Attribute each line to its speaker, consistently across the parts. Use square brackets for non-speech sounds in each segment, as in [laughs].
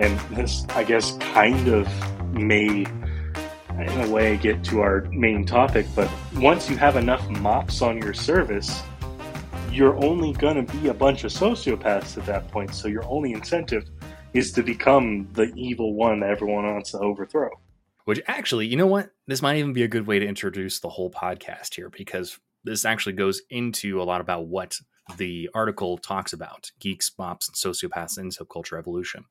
Speaker 1: And this, I guess, kind of may, in a way, get to our main topic. But once you have enough mops on your service, you're only going to be a bunch of sociopaths at that point. So your only incentive is to become the evil one that everyone wants to overthrow.
Speaker 2: Which actually, you know what? This might even be a good way to introduce the whole podcast here because this actually goes into a lot about what the article talks about geeks, mops, and sociopaths in subculture evolution.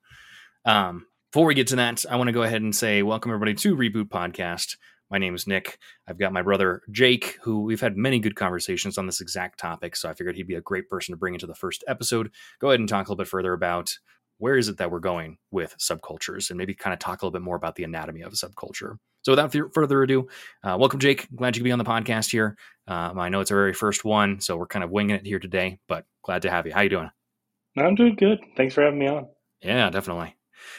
Speaker 2: Um, before we get to that, I want to go ahead and say welcome everybody to Reboot Podcast. My name is Nick. I've got my brother Jake, who we've had many good conversations on this exact topic. So I figured he'd be a great person to bring into the first episode. Go ahead and talk a little bit further about where is it that we're going with subcultures and maybe kind of talk a little bit more about the anatomy of a subculture. So without further ado, uh, welcome, Jake. Glad you could be on the podcast here. Um, I know it's our very first one, so we're kind of winging it here today, but glad to have you. How you doing?
Speaker 1: I'm doing good. Thanks for having me on.
Speaker 2: Yeah, definitely.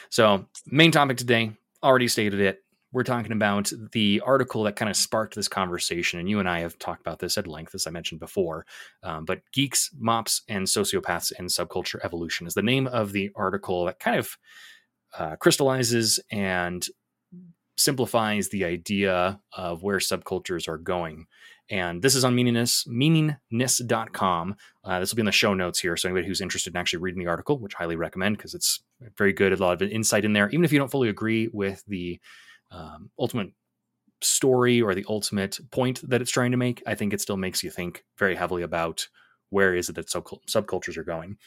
Speaker 2: So main topic today, already stated it we're talking about the article that kind of sparked this conversation. And you and I have talked about this at length, as I mentioned before. Um, but Geeks, Mops, and Sociopaths in Subculture Evolution is the name of the article that kind of uh, crystallizes and simplifies the idea of where subcultures are going. And this is on meaningness, meaningness.com. Uh, this will be in the show notes here. So anybody who's interested in actually reading the article, which I highly recommend because it's very good, a lot of insight in there. Even if you don't fully agree with the um, ultimate story or the ultimate point that it's trying to make, I think it still makes you think very heavily about where is it that sub- subcultures are going.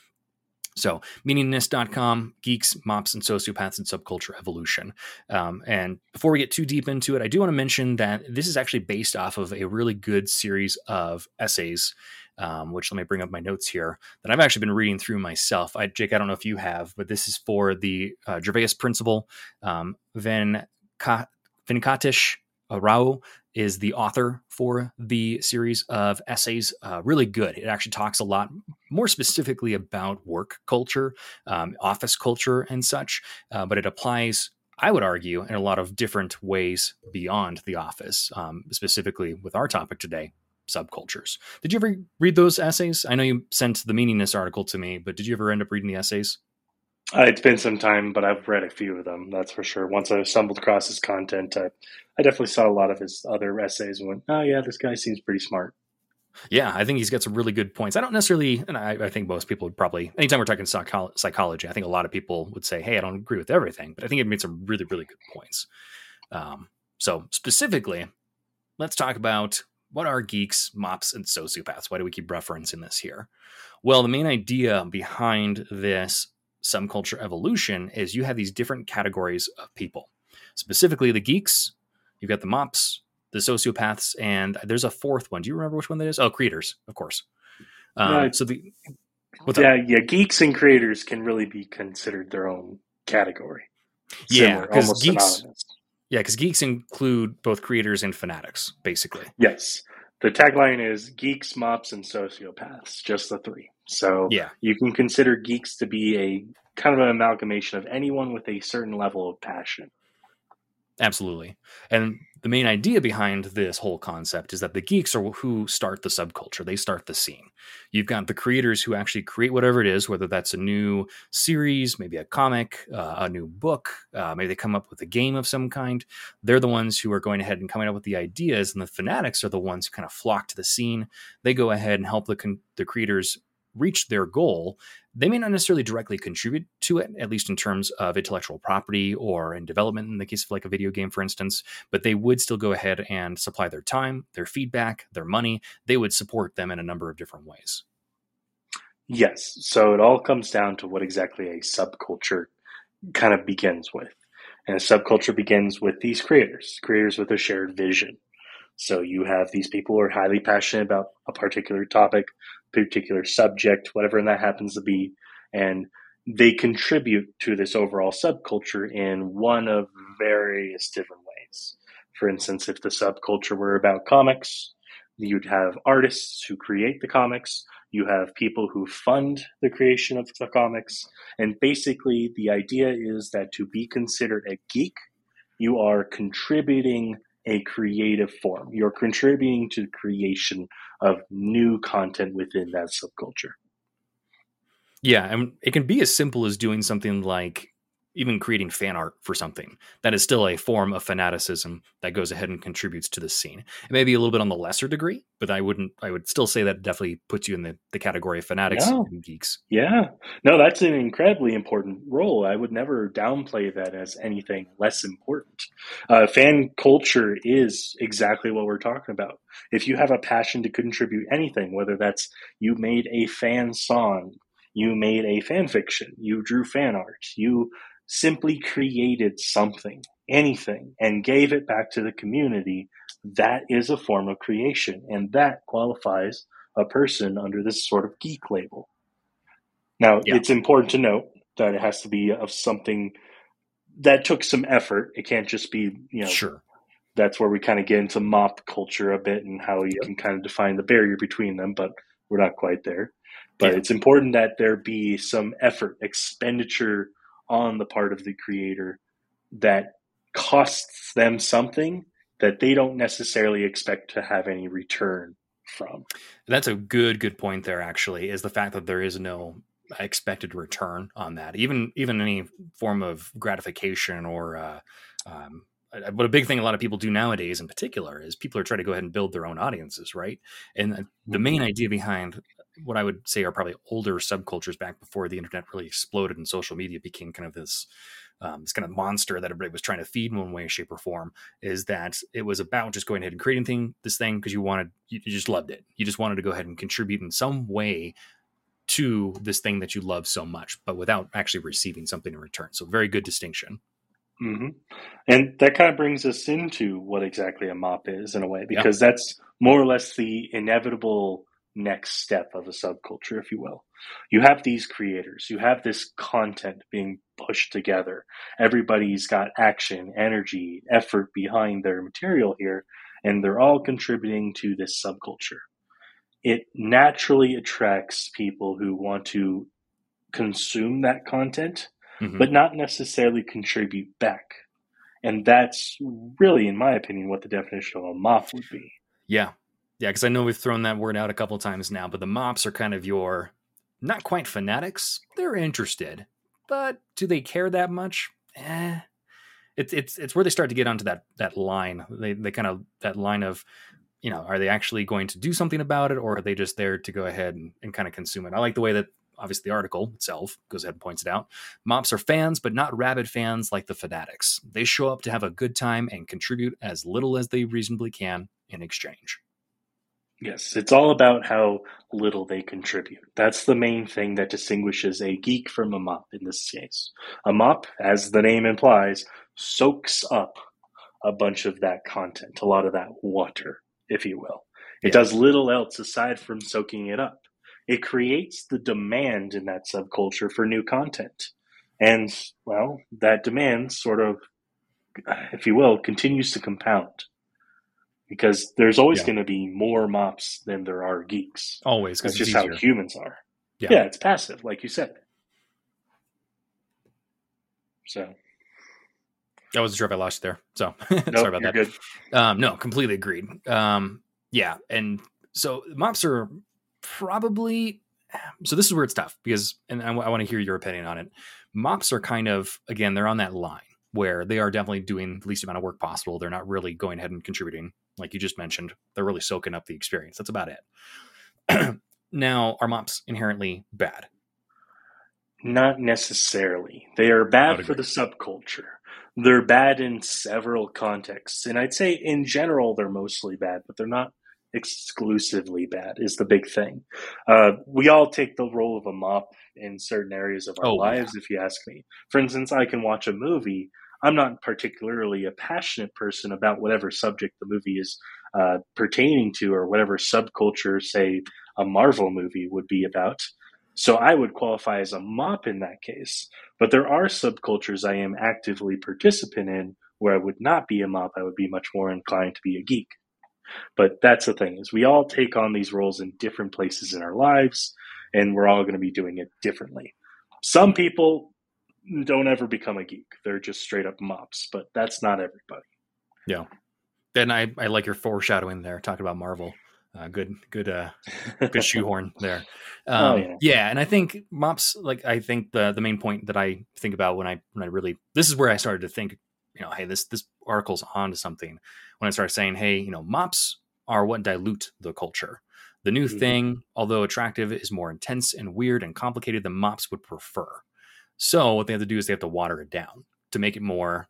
Speaker 2: So, meaningness.com, geeks, mops, and sociopaths and subculture evolution. Um, and before we get too deep into it, I do want to mention that this is actually based off of a really good series of essays, um, which let me bring up my notes here, that I've actually been reading through myself. I, Jake, I don't know if you have, but this is for the uh, Gervais Principle. Um, Van Venkatesh Rao is the author for the series of essays. Uh, really good. It actually talks a lot more specifically about work culture, um, office culture, and such, uh, but it applies. I would argue in a lot of different ways beyond the office, um, specifically with our topic today, subcultures. Did you ever read those essays? I know you sent the meaningness article to me, but did you ever end up reading the essays?
Speaker 1: Uh, it's been some time, but I've read a few of them. That's for sure. Once I stumbled across his content, I, I definitely saw a lot of his other essays and went, "Oh yeah, this guy seems pretty smart."
Speaker 2: Yeah, I think he's got some really good points. I don't necessarily, and I, I think most people would probably, anytime we're talking psycho- psychology, I think a lot of people would say, "Hey, I don't agree with everything," but I think it made some really, really good points. Um, so specifically, let's talk about what are geeks, mops, and sociopaths. Why do we keep referencing this here? Well, the main idea behind this subculture evolution is you have these different categories of people. Specifically, the geeks, you've got the mops, the sociopaths, and there's a fourth one. Do you remember which one that is? Oh, creators, of course. Um, so the
Speaker 1: yeah, yeah, geeks and creators can really be considered their own category.
Speaker 2: Yeah, because geeks. Synonymous. Yeah, because geeks include both creators and fanatics, basically.
Speaker 1: Yes. The tagline is geeks, mops, and sociopaths, just the three. So
Speaker 2: yeah.
Speaker 1: you can consider geeks to be a kind of an amalgamation of anyone with a certain level of passion.
Speaker 2: Absolutely. And the main idea behind this whole concept is that the geeks are who start the subculture. They start the scene. You've got the creators who actually create whatever it is, whether that's a new series, maybe a comic, uh, a new book, uh, maybe they come up with a game of some kind. They're the ones who are going ahead and coming up with the ideas, and the fanatics are the ones who kind of flock to the scene. They go ahead and help the, con- the creators reach their goal, they may not necessarily directly contribute to it, at least in terms of intellectual property or in development, in the case of like a video game, for instance, but they would still go ahead and supply their time, their feedback, their money. They would support them in a number of different ways.
Speaker 1: Yes. So it all comes down to what exactly a subculture kind of begins with. And a subculture begins with these creators, creators with a shared vision. So you have these people who are highly passionate about a particular topic, particular subject, whatever that happens to be, and they contribute to this overall subculture in one of various different ways. For instance, if the subculture were about comics, you'd have artists who create the comics, you have people who fund the creation of the comics, and basically the idea is that to be considered a geek, you are contributing a creative form. You're contributing to the creation of new content within that subculture.
Speaker 2: Yeah, and it can be as simple as doing something like even creating fan art for something that is still a form of fanaticism that goes ahead and contributes to the scene it may be a little bit on the lesser degree but i wouldn't i would still say that definitely puts you in the, the category of fanatics
Speaker 1: Yeah.
Speaker 2: and geeks
Speaker 1: Yeah. No, that's an incredibly important role. I would never downplay that as anything less important. Uh, fan culture is exactly what we're talking about. If you have a passion to contribute anything, whether that's you made a fan song, you made a fan fiction, you drew fan art, you simply created something, anything, and gave it back to the community, that is a form of creation. And that qualifies a person under this sort of geek label. Now,
Speaker 2: Yeah.
Speaker 1: it's important to note that it has to be of something that took some effort. It can't just be, you know,
Speaker 2: sure
Speaker 1: that's where we kind of get into mop culture a bit and how you can kind of define the barrier between them, but we're not quite there. But
Speaker 2: Yeah.
Speaker 1: it's important that there be some effort, expenditure on the part of the creator that costs them something that they don't necessarily expect to have any return from.
Speaker 2: That's a good good point there actually is the fact that there is no expected return on that. Even even any form of gratification or uh um uh, but a big thing a lot of people do nowadays in particular is people are trying to go ahead and build their own audiences, right? And the main idea behind what I would say are probably older subcultures back before the internet really exploded and social media became kind of this um, this kind of monster that everybody was trying to feed in one way, shape, or form is that it was about just going ahead and creating thing this thing because you wanted you, you just loved it. You just wanted to go ahead and contribute in some way to this thing that you love so much, but without actually receiving something in return. So very good distinction.
Speaker 1: hmm And that kind of brings us into what exactly a mop is in a way, because that's more or less the inevitable next step of a subculture, if you will. You have these creators, you have this content being pushed together. Everybody's got action, energy, effort behind their material here, and they're all contributing to this subculture. It naturally attracts people who want to consume that content
Speaker 2: Mhm.
Speaker 1: but not necessarily contribute back. And that's really, in my opinion, what the definition of a mop would be.
Speaker 2: Yeah. Yeah, because I know we've thrown that word out a couple times now, but the mops are kind of your not quite fanatics. They're interested, but do they care that much? Eh. It's it's it's where they start to get onto that that line. They they kind of that line of, you know, are they actually going to do something about it, or are they just there to go ahead and, and kind of consume it? I like the way that obviously the article itself goes ahead and points it out. Mops are fans, but not rabid fans like the fanatics. They show up to have a good time and contribute as little as they reasonably can in exchange.
Speaker 1: Yes, it's all about how little they contribute. That's the main thing that distinguishes a geek from a mop in this case. A mop, as the name implies, soaks up a bunch of that content, a lot of that water, if you will. It
Speaker 2: Yeah.
Speaker 1: does little else aside from soaking it up. It creates the demand in that subculture for new content. And, well, that demand sort of, if you will, continues to compound. Because there's always
Speaker 2: Yeah.
Speaker 1: going to be more mops than there are geeks.
Speaker 2: Always,
Speaker 1: That's
Speaker 2: because
Speaker 1: just
Speaker 2: it's
Speaker 1: how humans are.
Speaker 2: Yeah.
Speaker 1: Yeah. it's passive, like you said. So,
Speaker 2: I wasn't sure if I lost you there, so
Speaker 1: no, [laughs]
Speaker 2: sorry about that.
Speaker 1: good.
Speaker 2: Um, no, completely agreed. Um, yeah, and so mops are probably so. This is where it's tough because, and I, want to hear your opinion on it. Mops are kind of again, they're on that line where they are definitely doing the least amount of work possible. They're not really going ahead and contributing, like you just mentioned. They're really soaking up the experience. That's about it. [clears throat] now, are mops inherently bad?
Speaker 1: Not necessarily. They are bad for the subculture. They're bad in several contexts. And I'd say in general, they're mostly bad, but they're not exclusively bad, is the big thing. Uh, we all take the role of a mop in certain areas of our
Speaker 2: Oh, yeah.
Speaker 1: lives, if you ask me. For instance, I can watch a movie. I'm not particularly a passionate person about whatever subject the movie is uh, pertaining to or whatever subculture, say, a Marvel movie would be about. So I would qualify as a mop in that case. But there are subcultures I am actively participant in where I would not be a mop. I would be much more inclined to be a geek. But that's the thing is we all take on these roles in different places in our lives and we're all going to be doing it differently. Some people don't ever become a geek. They're just straight up mops, but that's not everybody.
Speaker 2: Yeah. Then I, I like your foreshadowing there, talking about Marvel. Uh, good, good, uh, good [laughs] shoehorn there. Oh, um, oh, yeah. yeah. and I think mops. Like I think the the main point that I think about when I when I really this is where I started to think, you know, hey, this this article's onto something. When I started saying, hey, you know, mops are what dilute the culture. The new mm-hmm. thing, although attractive, is more intense and weird and complicated than mops would prefer. So what they have to do is they have to water it down to make it more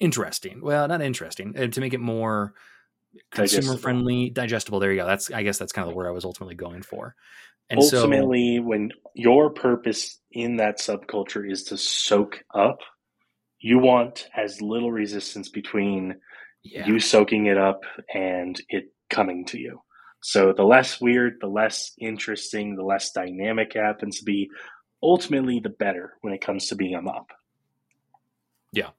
Speaker 2: interesting. Well, not interesting, to make it more consumer friendly, digestible. There you go. That's I guess that's kind of the word I was ultimately going for.
Speaker 1: And ultimately, so, when your purpose in that subculture is to soak up, you want as little resistance between yeah. you soaking it up and it coming to you. So the less weird, the less interesting, the less dynamic it happens to be, ultimately the better when it comes to being a mop.
Speaker 2: Yeah.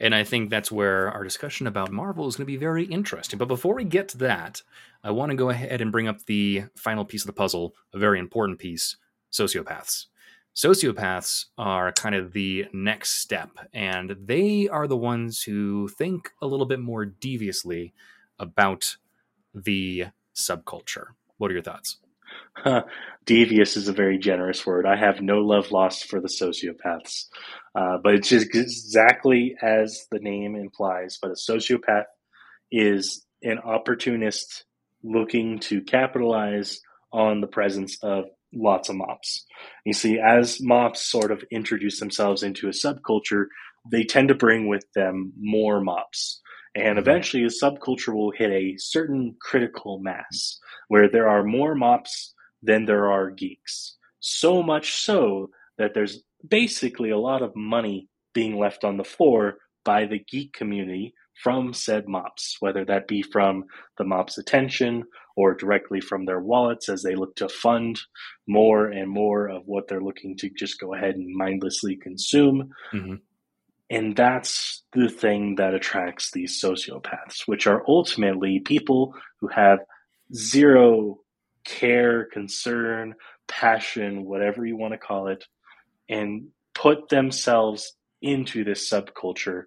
Speaker 2: And I think that's where our discussion about Marvel is going to be very interesting. But before we get to that, I want to go ahead and bring up the final piece of the puzzle, a very important piece sociopaths. Sociopaths are kind of the next step, and they are the ones who think a little bit more deviously about the subculture. What are your thoughts? [laughs]
Speaker 1: Devious is a very generous word. I have no love lost for the sociopaths, uh, but it's just exactly as the name implies. But a sociopath is an opportunist looking to capitalize on the presence of lots of mops. You see, as mops sort of introduce themselves into a subculture, they tend to bring with them more mops. And mm-hmm. eventually, a subculture will hit a certain critical mass where there are more mops than there are geeks. So much so that there's basically a lot of money being left on the floor by the geek community from said mops, whether that be from the mops' attention or directly from their wallets as they look to fund more and more of what they're looking to just go ahead and mindlessly consume. Mm-hmm. And that's the thing that attracts these sociopaths, which are ultimately people who have zero care, concern, passion, whatever you want to call it, and put themselves into this subculture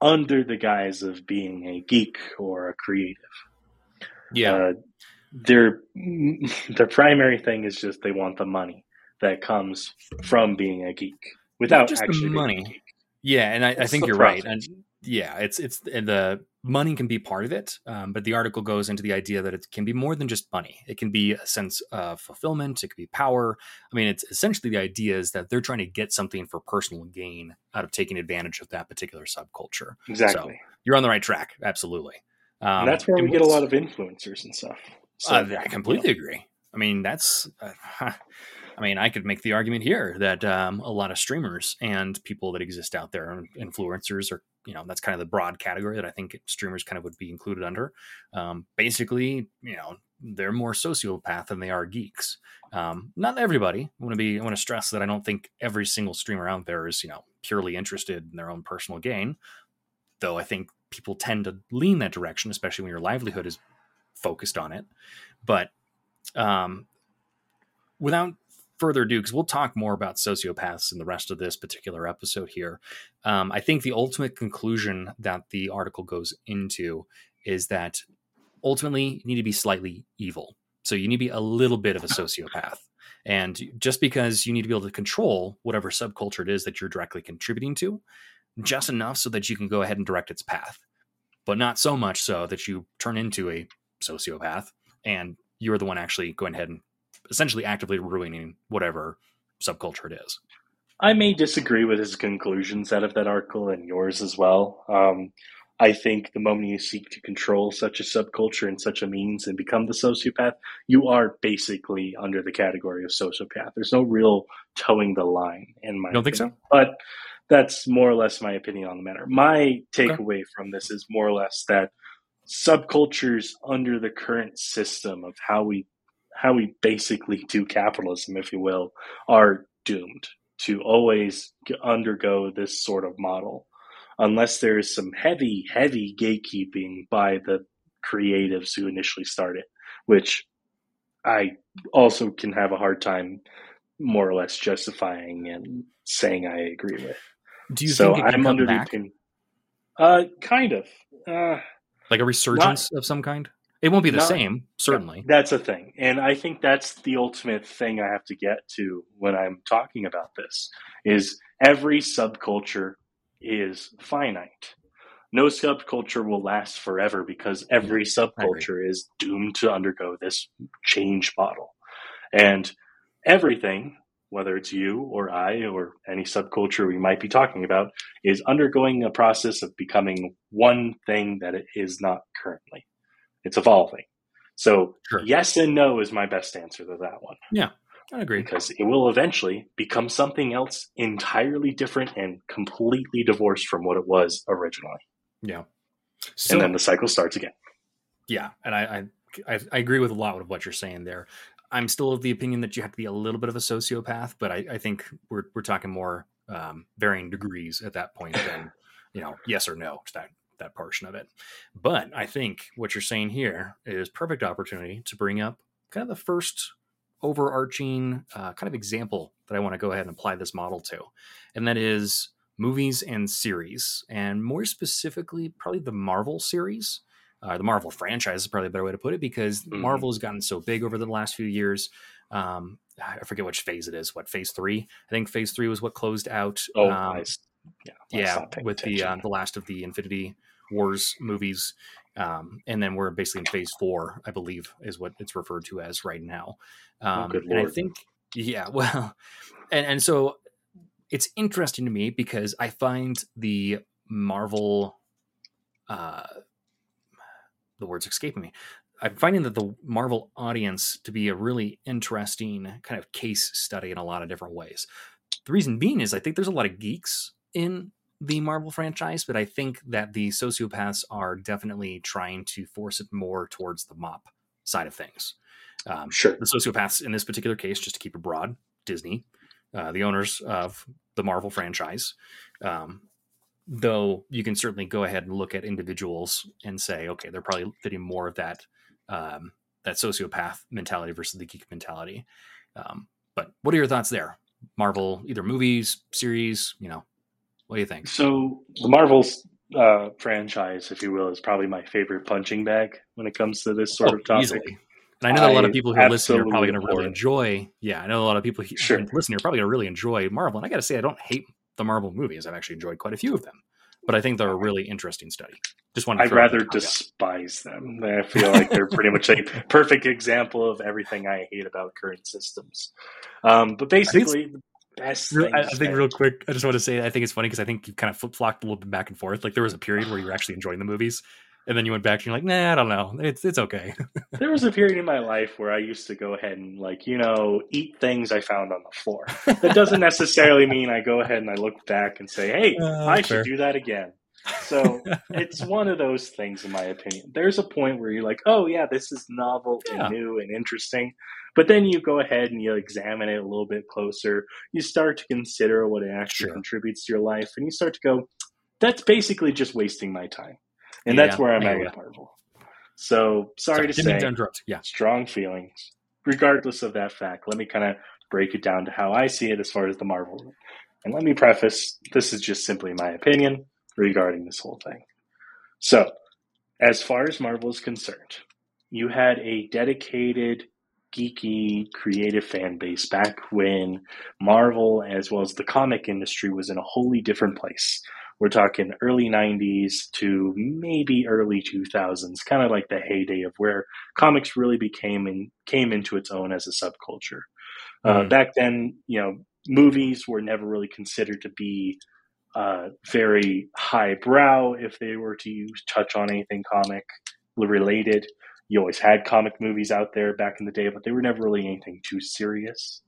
Speaker 1: under the guise of being a geek or a creative.
Speaker 2: Yeah. Uh,
Speaker 1: their [laughs] their primary thing is just they want the money that comes from being a geek without just actually the money.
Speaker 2: Yeah, and I, I think you're profit. right. And yeah, it's it's and the money can be part of it, um, but the article goes into the idea that it can be more than just money. It can be a sense of fulfillment. It could be power. I mean, it's essentially the idea is that they're trying to get something for personal gain out of taking advantage of that particular subculture.
Speaker 1: Exactly.
Speaker 2: So you're on the right track. Absolutely.
Speaker 1: Um, that's where we get a lot of influencers and stuff.
Speaker 2: So, uh, I completely agree. I mean, that's. Uh, [laughs] I mean, I could make the argument here that um, a lot of streamers and people that exist out there, influencers, are you know that's kind of the broad category that I think streamers kind of would be included under. Um, basically, you know, they're more sociopath than they are geeks. Um, not everybody. I want to be. I want to stress that I don't think every single streamer out there is you know purely interested in their own personal gain. Though I think people tend to lean that direction, especially when your livelihood is focused on it. But um, without further ado, because we'll talk more about sociopaths in the rest of this particular episode here, um, I think the ultimate conclusion that the article goes into is that ultimately you need to be slightly evil. So you need to be a little bit of a sociopath. And just because you need to be able to control whatever subculture it is that you're directly contributing to, just enough so that you can go ahead and direct its path, but not so much so that you turn into a sociopath and you're the one actually going ahead and essentially actively ruining whatever subculture it is.
Speaker 1: I may disagree with his conclusions out of that article and yours as well. Um, I think the moment you seek to control such a subculture and such a means and become the sociopath, you are basically under the category of sociopath. There's no real toeing the line in my.
Speaker 2: Don't opinion. think so.
Speaker 1: But that's more or less my opinion on the matter. My takeaway okay. from this is more or less that subcultures under the current system of how we how we basically do capitalism, if you will, are doomed to always undergo this sort of model unless there is some heavy, heavy gatekeeping by the creatives who initially started, which I also can have a hard time more or less justifying and saying I agree with.
Speaker 2: Do you so think I'm under back?
Speaker 1: Uh, kind of. Uh,
Speaker 2: like a resurgence not, of some kind. It won't be the Not, same, certainly.
Speaker 1: That's a thing. And I think that's the ultimate thing I have to get to when I'm talking about this is every subculture is finite. No subculture will last forever because every subculture is doomed to undergo this change model. And everything, whether it's you or I or any subculture we might be talking about, is undergoing a process of becoming one thing that it is not currently. It's evolving. So, sure. yes and no is my best answer to that one.
Speaker 2: Yeah, I agree.
Speaker 1: Because it will eventually become something else entirely different and completely divorced from what it was originally.
Speaker 2: Yeah.
Speaker 1: So, and then the cycle starts again.
Speaker 2: Yeah. And I, I, I agree with a lot of what you're saying there. I'm still of the opinion that you have to be a little bit of a sociopath, but I, I think we're, we're talking more um, varying degrees at that point than, you know, yes or no to that that portion of it. But I think what you're saying here is perfect opportunity to bring up kind of the first overarching uh, kind of example that I want to go ahead and apply this model to, and that is movies and series, and more specifically, probably the Marvel series. Uh, the Marvel franchise is probably a better way to put it because mm-hmm. Marvel has gotten so big over the last few years. Um, I forget which phase it is. What phase three? I think phase three was what closed out.
Speaker 1: Oh, um, nice.
Speaker 2: yeah, yeah, with attention. the uh, the last of the Infinity Wars movies. Um, and then we're basically in phase four, I believe, is what it's referred to as right now. Oh, um, oh, and I think, yeah, [laughs] well, and, and so it's interesting to me because I find the Marvel, uh, the words escaping me. I'm finding that the Marvel audience to be a really interesting kind of case study in a lot of different ways. The reason being is I think there's a lot of geeks in the Marvel franchise, but I think that the sociopaths are definitely trying to force it more towards the mop side of things.
Speaker 1: Um, sure.
Speaker 2: The sociopaths in this particular case, just to keep it broad, Disney, uh, the owners of the Marvel franchise. Um, though you can certainly go ahead and look at individuals and say, okay, they're probably fitting more of that um, that sociopath mentality versus the geek mentality. Um, but what are your thoughts there? Marvel, either movies, series, you know, what do you think?
Speaker 1: So the Marvel's uh, franchise, if you will, is probably my favorite punching bag when it comes to this sort oh, of topic. Easily.
Speaker 2: And I know that a lot of people who listen are probably going to really enjoy. Yeah, I know a lot of people who sure. listen are probably going to really enjoy Marvel. And I got to say, I don't hate the Marvel movies. I've actually enjoyed quite a few of them, but I think they're a really interesting study. Just want. to.
Speaker 1: I'd rather despise them. I feel like they're pretty much a [laughs] perfect example of everything I hate about current systems. Um, but basically, best.
Speaker 2: Real, I, I, think real quick, I just want to say I think it's funny because I think you kind of flip flopped a little bit back and forth. Like there was a period where you were actually enjoying the movies, and then you went back and you're like, nah, I don't know, it's it's okay. [laughs]
Speaker 1: there was a period in my life where I used to go ahead and like you know eat things I found on the floor. That doesn't necessarily mean I go ahead and I look back and say, hey, [laughs] uh, I fair. should do that again. So it's one of those things, in my opinion. There's a point where you're like, oh, yeah, this is novel yeah. and new and interesting. But then you go ahead and you examine it a little bit closer. You start to consider what it actually sure. contributes to your life. And you start to go, that's basically just wasting my time. And yeah, that's where I'm at with Marvel. So sorry, sorry to say, to
Speaker 2: yeah.
Speaker 1: strong feelings. Regardless of that fact, let me kind of break it down to how I see it as far as the Marvel. And let me preface this is just simply my opinion regarding this whole thing. So, as far as Marvel is concerned, you had a dedicated, geeky, creative fan base back when Marvel, as well as the comic industry, was in a wholly different place. We're talking early 90s to maybe early 2000s, kind of like the heyday of where comics really became and came into its own as a subculture. Uh, mm. back then, you know, movies were never really considered to be uh, very highbrow if they were to use, touch on anything comic related. You always had comic movies out there back in the day, but they were never really anything too serious.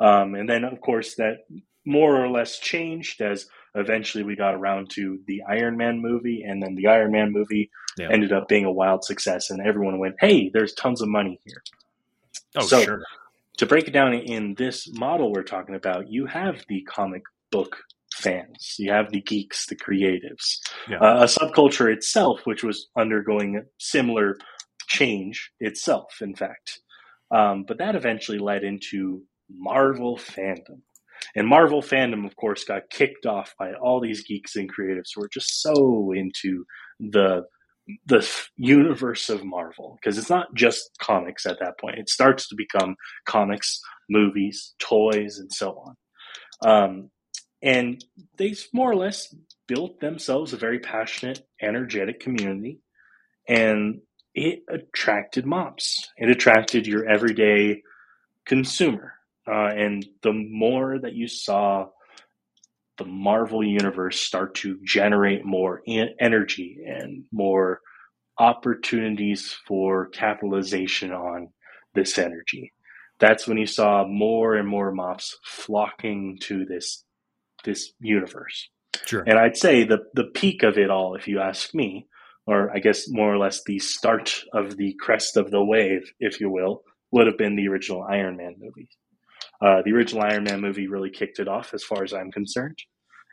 Speaker 1: Um, and then, of course, that more or less changed as eventually we got around to the Iron Man movie, and then the Iron Man movie yeah. ended up being a wild success, and everyone went, "Hey, there's tons of money here."
Speaker 2: Oh, so, sure.
Speaker 1: To break it down in this model we're talking about, you have the comic book fans. You have the geeks, the creatives, yeah. uh, a subculture itself, which was undergoing a similar change itself, in fact. Um, but that eventually led into Marvel fandom. And Marvel fandom, of course, got kicked off by all these geeks and creatives who were just so into the the universe of Marvel because it's not just comics at that point. It starts to become comics, movies, toys, and so on. Um, and they more or less built themselves a very passionate, energetic community, and it attracted mops. It attracted your everyday consumer. Uh, and the more that you saw the Marvel universe start to generate more energy and more opportunities for capitalization on this energy. That's when you saw more and more mops flocking to this this universe.
Speaker 2: Sure.
Speaker 1: And I'd say the the peak of it all, if you ask me, or I guess more or less the start of the crest of the wave, if you will, would have been the original Iron Man movie. Uh, the original Iron Man movie really kicked it off, as far as I'm concerned.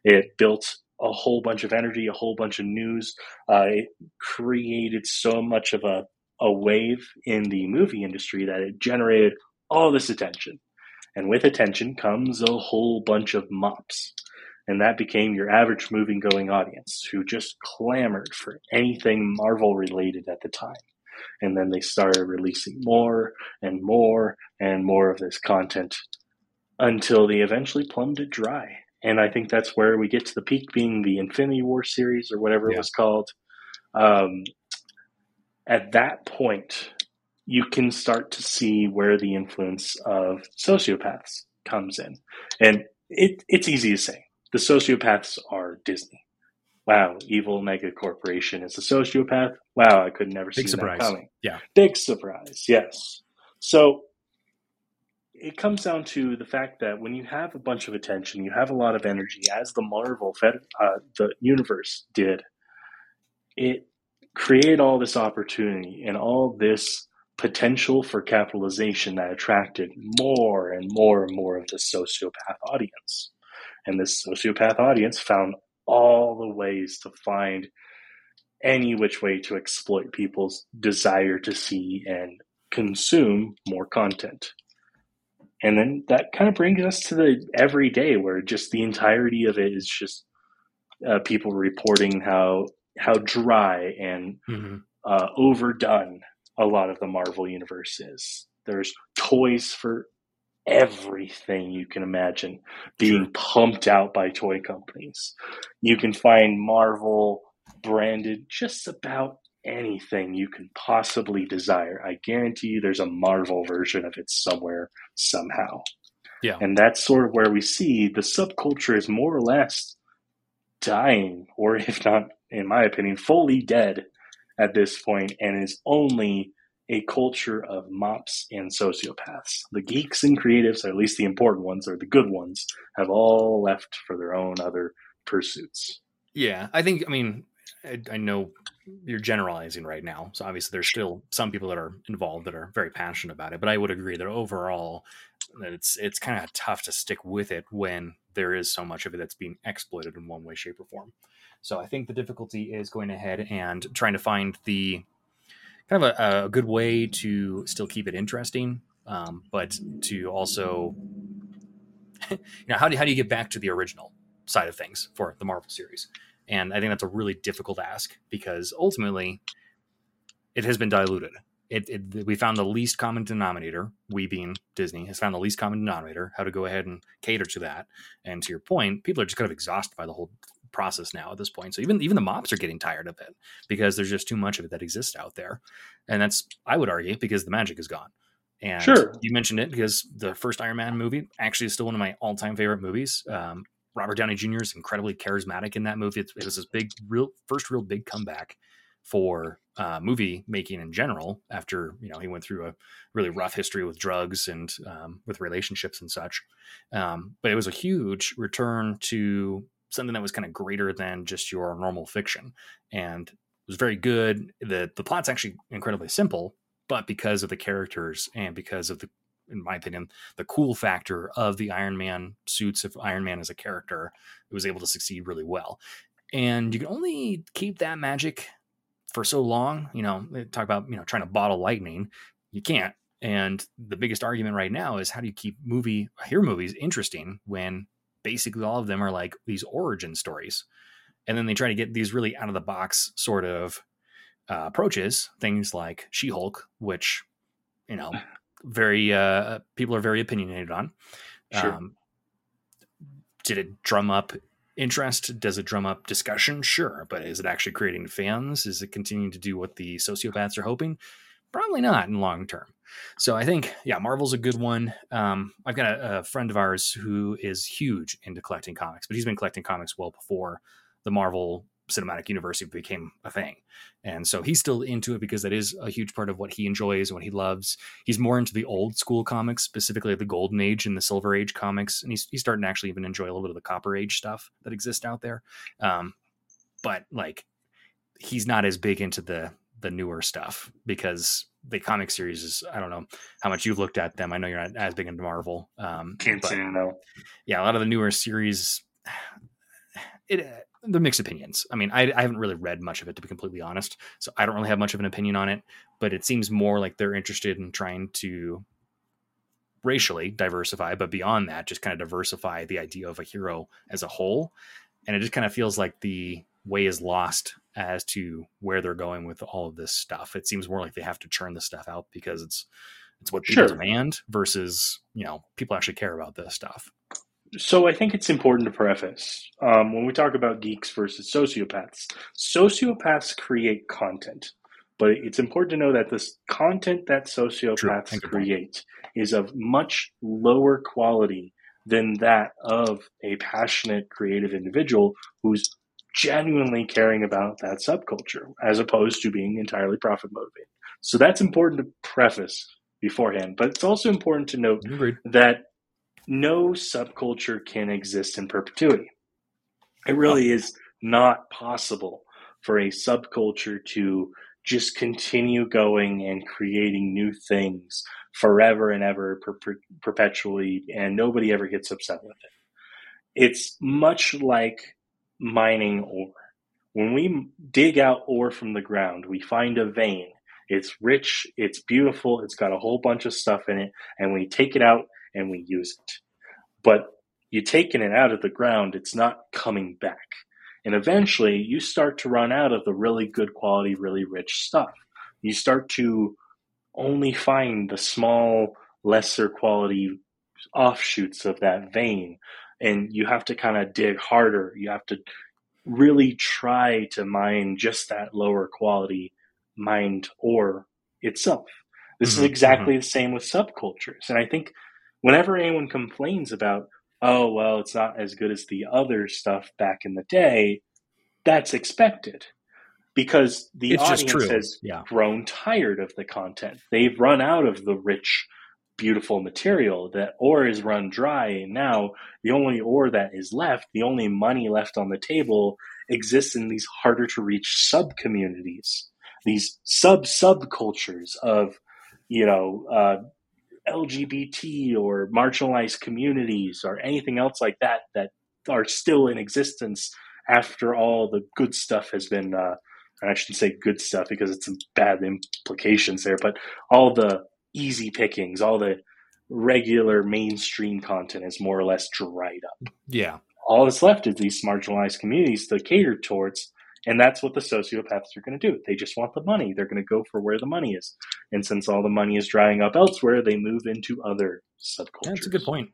Speaker 1: It built a whole bunch of energy, a whole bunch of news. Uh, it created so much of a, a wave in the movie industry that it generated all this attention. And with attention comes a whole bunch of mops. And that became your average moving going audience who just clamored for anything Marvel related at the time. And then they started releasing more and more and more of this content until they eventually plumbed it dry. And I think that's where we get to the peak being the Infinity War series or whatever yeah. it was called. Um, at that point, you can start to see where the influence of sociopaths comes in. And it, it's easy to say. The sociopaths are Disney. Wow, evil mega corporation is a sociopath. Wow, I could never Big see surprise. that coming.
Speaker 2: Yeah.
Speaker 1: Big surprise, yes. So it comes down to the fact that when you have a bunch of attention, you have a lot of energy, as the Marvel fed, uh, the universe did. It created all this opportunity and all this potential for capitalization that attracted more and more and more of the sociopath audience. And this sociopath audience found all the ways to find any which way to exploit people's desire to see and consume more content. And then that kind of brings us to the everyday where just the entirety of it is just uh, people reporting how how dry and mm-hmm. uh, overdone a lot of the Marvel universe is. There's toys for everything you can imagine being sure. pumped out by toy companies. You can find Marvel branded just about anything you can possibly desire. I guarantee you there's a Marvel version of it somewhere, somehow.
Speaker 2: Yeah.
Speaker 1: And that's sort of where we see the subculture is more or less dying, or if not, in my opinion, fully dead at this point, and is only a culture of mops and sociopaths. The geeks and creatives, or at least the important ones, or the good ones, have all left for their own other pursuits.
Speaker 2: Yeah, I think, I mean, I, I, know you're generalizing right now. So obviously, there's still some people that are involved that are very passionate about it. But I would agree that overall, that it's it's kind of tough to stick with it when there is so much of it that's being exploited in one way, shape, or form. So I think the difficulty is going ahead and trying to find the kind of a, a good way to still keep it interesting, um, but to also, [laughs] you know, how do how do you get back to the original side of things for the Marvel series? And I think that's a really difficult ask because ultimately it has been diluted. It, it, we found the least common denominator, we being Disney, has found the least common denominator, how to go ahead and cater to that. And to your point, people are just kind of exhausted by the whole process now at this point. So even even the mops are getting tired of it because there's just too much of it that exists out there. And that's I would argue because the magic is gone. And
Speaker 1: sure.
Speaker 2: you mentioned it because the first Iron Man movie actually is still one of my all-time favorite movies. Um, Robert Downey Jr. is incredibly charismatic in that movie. It, it was his big, real first real big comeback for uh, movie making in general. After you know he went through a really rough history with drugs and um, with relationships and such, um, but it was a huge return to something that was kind of greater than just your normal fiction, and it was very good. the The plot's actually incredibly simple, but because of the characters and because of the in my opinion, the cool factor of the Iron Man suits of Iron Man as a character, it was able to succeed really well. And you can only keep that magic for so long. You know, talk about you know trying to bottle lightning. You can't. And the biggest argument right now is how do you keep movie hero movies interesting when basically all of them are like these origin stories, and then they try to get these really out of the box sort of uh, approaches, things like She Hulk, which you know, [laughs] very uh, people are very opinionated on. Sure. Um, did it drum up interest? Does it drum up discussion? Sure, but is it actually creating fans? Is it continuing to do what the sociopaths are hoping? Probably not in long term. So I think, yeah, Marvel's a good one. Um, I've got a, a, friend of ours who is huge into collecting comics, but he's been collecting comics well before the Marvel cinematic universe became a thing. And so he's still into it because that is a huge part of what he enjoys and what he loves. He's more into the old school comics, specifically the Golden Age and the Silver Age comics. And he's, he's starting to actually even enjoy a little bit of the Copper Age stuff that exists out there. Um, but like, he's not as big into the the newer stuff because the comic series is I don't know how much you've looked at them. I know you're not as big into Marvel. Um,
Speaker 1: Can't say no.
Speaker 2: Yeah, a lot of the newer series, it the mixed opinions. I mean, I, I, haven't really read much of it to be completely honest, so I don't really have much of an opinion on it. But it seems more like they're interested in trying to racially diversify, but beyond that, just kind of diversify the idea of a hero as a whole. And it just kind of feels like the way is lost as to where they're going with all of this stuff. It seems more like they have to churn the stuff out because it's it's what people sure. demand versus you know people actually care about this stuff.
Speaker 1: So I think it's important to preface um, when we talk about geeks versus sociopaths. Sociopaths create content, but it's important to know that this content that sociopaths create is of much lower quality than that of a passionate, creative individual who's genuinely caring about that subculture, as opposed to being entirely profit motivated. So that's important to preface beforehand. But it's also important to note Agreed. that no subculture can exist in perpetuity. It really is not possible for a subculture to just continue going and creating new things forever and ever per- per- perpetually and nobody ever gets upset with it it's much like mining ore when we dig out ore from the ground we find a vein it's rich it's beautiful it's got a whole bunch of stuff in it and we take it out and we use it. But you taking it out of the ground, it's not coming back. And eventually you start to run out of the really good quality, really rich stuff. You start to only find the small, lesser quality offshoots of that vein. And you have to kind of dig harder. You have to really try to mine just that lower quality mined ore itself. This mm-hmm, is exactly mm-hmm. the same with subcultures. And I think whenever anyone complains about, oh, well, it's not as good as the other stuff back in the day, that's expected because the it's audience has yeah. grown tired of the content. They've run out of the rich, beautiful material. That ore is run dry. And now the only ore that is left, the only money left on the table exists in these harder to reach sub communities, these sub subcultures of, you know, uh, LGBT or marginalized communities or anything else like that that are still in existence after all the good stuff has been uh, I shouldn't say good stuff because it's some bad implications there, but all the easy pickings, all the regular mainstream content is more or less dried up.
Speaker 2: Yeah.
Speaker 1: All that's left is these marginalized communities to cater towards and that's what the sociopaths are going to do. They just want the money. They're going to go for where the money is. And since all the money is drying up elsewhere, they move into other subcultures.
Speaker 2: That's a good point.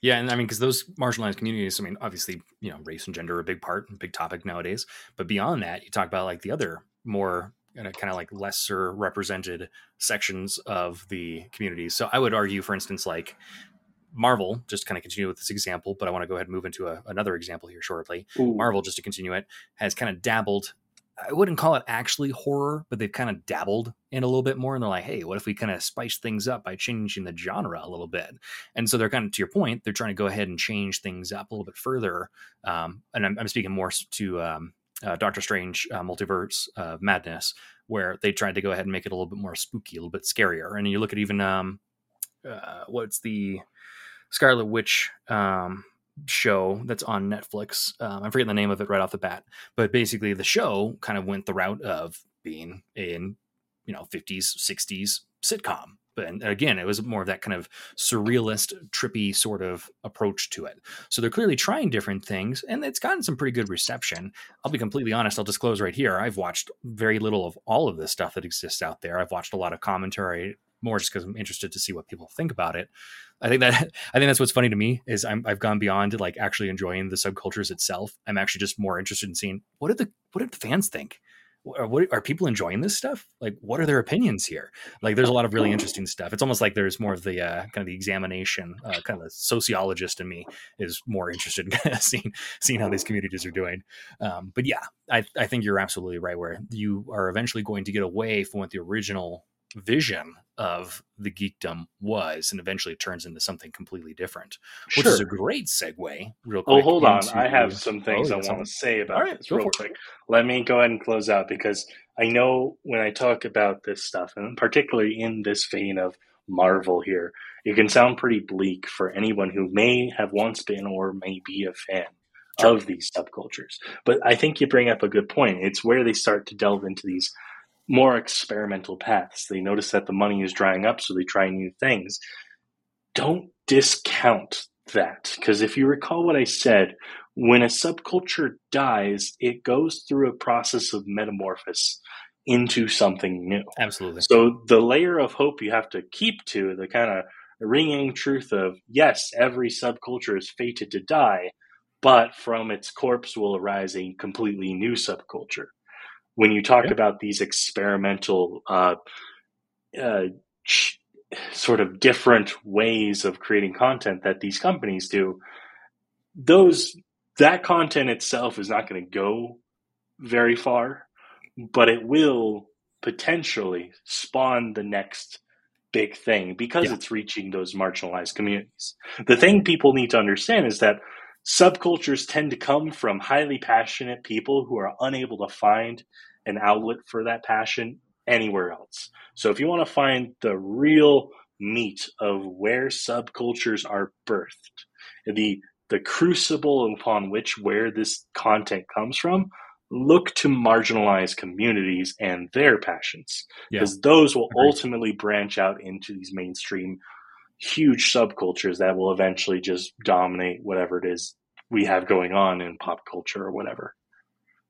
Speaker 2: Yeah, and I mean, because those marginalized communities, I mean, obviously, you know, race and gender are a big part, big topic nowadays. But beyond that, you talk about like the other more kind of like lesser represented sections of the community. So I would argue, for instance, like Marvel, just kind of continue with this example, but I want to go ahead and move into a, another example here shortly. Ooh. Marvel, just to continue it, has kind of dabbled. I wouldn't call it actually horror, but they've kind of dabbled in a little bit more. And they're like, hey, what if we kind of spice things up by changing the genre a little bit? And so they're kind of, to your point, they're trying to go ahead and change things up a little bit further. Um, and I'm, I'm, speaking more to um, uh, Doctor Strange uh, Multiverse of Madness, where they tried to go ahead and make it a little bit more spooky, a little bit scarier. And you look at even um, uh, what's the Scarlet Witch um, show that's on Netflix. Um, I'm forgetting the name of it right off the bat, but basically the show kind of went the route of being in you know 50s 60s sitcom but and again, it was more of that kind of surrealist, trippy sort of approach to it. So they're clearly trying different things, and it's gotten some pretty good reception. I'll be completely honest. I'll disclose right here. I've watched very little of all of this stuff that exists out there. I've watched a lot of commentary, more just because I'm interested to see what people think about it. I think that [laughs] I think that's what's funny to me is I'm, I've gone beyond like actually enjoying the subcultures itself. I'm actually just more interested in seeing what did the what did the fans think are, what, are people enjoying this stuff? Like, what are their opinions here? Like, there's a lot of really [laughs] interesting stuff. It's almost like there's more of the uh, kind of the examination, uh, kind of the sociologist in me is more interested in [laughs] kind of seeing seeing how these communities are doing. Um, but yeah, I, I think you're absolutely right. Where you are eventually going to get away from what the original vision of the geekdom was, and eventually turns into something completely different, which is a great segue. Real oh,
Speaker 1: quick. Oh, hold on, I have some oh, things oh, I want to say about right, this real quick. It. Let me go ahead and close out because I know when I talk about this stuff, and particularly in this vein of Marvel here, it can sound pretty bleak for anyone who may have once been or may be a fan sure. of these subcultures. But I think you bring up a good point. It's where they start to delve into these more experimental paths. They notice that the money is drying up, so they try new things. Don't discount that, because if you recall what I said, when a subculture dies, it goes through a process of metamorphosis into something new.
Speaker 2: Absolutely.
Speaker 1: So the layer of hope you have to keep to the kind of ringing truth of yes, every subculture is fated to die, but from its corpse will arise a completely new subculture when you talk yeah. about these experimental uh, uh, sort of different ways of creating content that these companies do those that content itself is not going to go very far but it will potentially spawn the next big thing because yeah. it's reaching those marginalized communities the thing people need to understand is that subcultures tend to come from highly passionate people who are unable to find an outlet for that passion anywhere else. So if you want to find the real meat of where subcultures are birthed, the the crucible upon which where this content comes from, look to marginalized communities and their passions because yeah. those will Agreed. ultimately branch out into these mainstream huge subcultures that will eventually just dominate whatever it is we have going on in pop culture or whatever.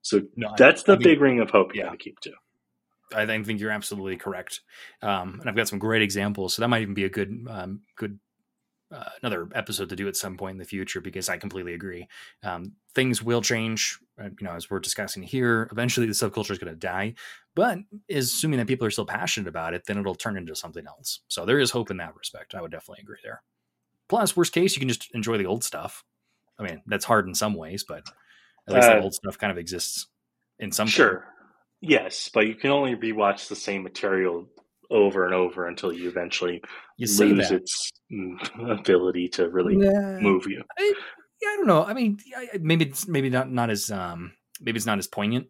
Speaker 1: So no, that's the I big ring of hope you yeah. got to keep to.
Speaker 2: I think you're absolutely correct, um, and I've got some great examples. So that might even be a good, um, good uh, another episode to do at some point in the future because I completely agree. Um, things will change, you know, as we're discussing here. Eventually, the subculture is going to die, but assuming that people are still passionate about it, then it'll turn into something else. So there is hope in that respect. I would definitely agree there. Plus, worst case, you can just enjoy the old stuff. I mean, that's hard in some ways, but at least uh, that old stuff kind of exists in some.
Speaker 1: Sure. Point. Yes, but you can only rewatch the same material over and over until you eventually you lose that. its [laughs] ability to really yeah. move you.
Speaker 2: I, yeah, I don't know. I mean, maybe it's maybe not not as um maybe it's not as poignant.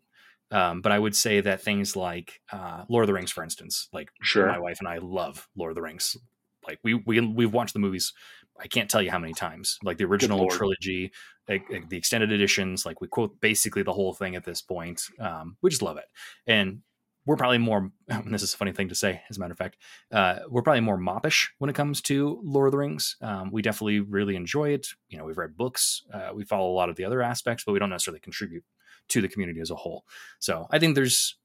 Speaker 2: Um, but I would say that things like uh, Lord of the Rings, for instance, like sure. my wife and I love Lord of the Rings. Like we we we've watched the movies I can't tell you how many times. Like the original trilogy, like, like the extended editions, like we quote basically the whole thing at this point. Um, we just love it, and we're probably more. [laughs] This is a funny thing to say, as a matter of fact. Uh, we're probably more moppish when it comes to Lord of the Rings. Um, we definitely really enjoy it. You know, we've read books, uh, we follow a lot of the other aspects, but we don't necessarily contribute to the community as a whole. So I think there's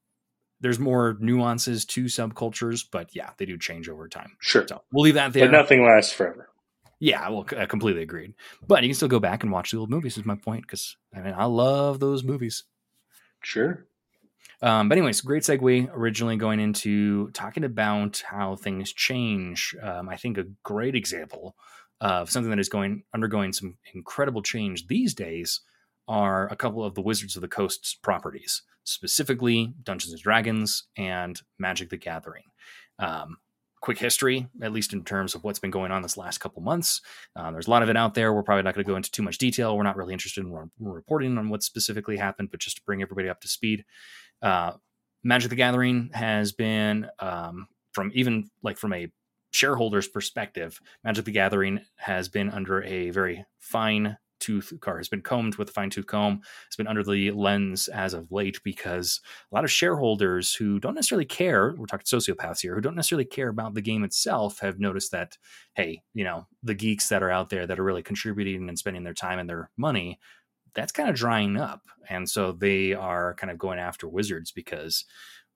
Speaker 2: there's more nuances to subcultures, but yeah, they do change over time.
Speaker 1: Sure.
Speaker 2: So we'll leave that there.
Speaker 1: But nothing lasts forever.
Speaker 2: Yeah, well, I completely agreed. But you can still go back and watch the old movies. Is my point because I mean I love those movies.
Speaker 1: Sure.
Speaker 2: Um, but anyways, great segue. Originally going into talking about how things change. Um, I think a great example of something that is going undergoing some incredible change these days are a couple of the Wizards of the Coast's properties, specifically Dungeons and Dragons and Magic the Gathering. Um, quick history, at least in terms of what's been going on this last couple months. Uh, there's a lot of it out there. We're probably not going to go into too much detail. We're not really interested in re- reporting on what specifically happened, but just to bring everybody up to speed. Uh, Magic the Gathering has been, um, from even like from a shareholder's perspective, Magic the Gathering has been under a very fine tooth car has been combed with a fine tooth comb. It's been under the lens as of late because a lot of shareholders who don't necessarily care, we're talking sociopaths here, who don't necessarily care about the game itself have noticed that, hey, you know, the geeks that are out there that are really contributing and spending their time and their money, that's kind of drying up. And so they are kind of going after Wizards because,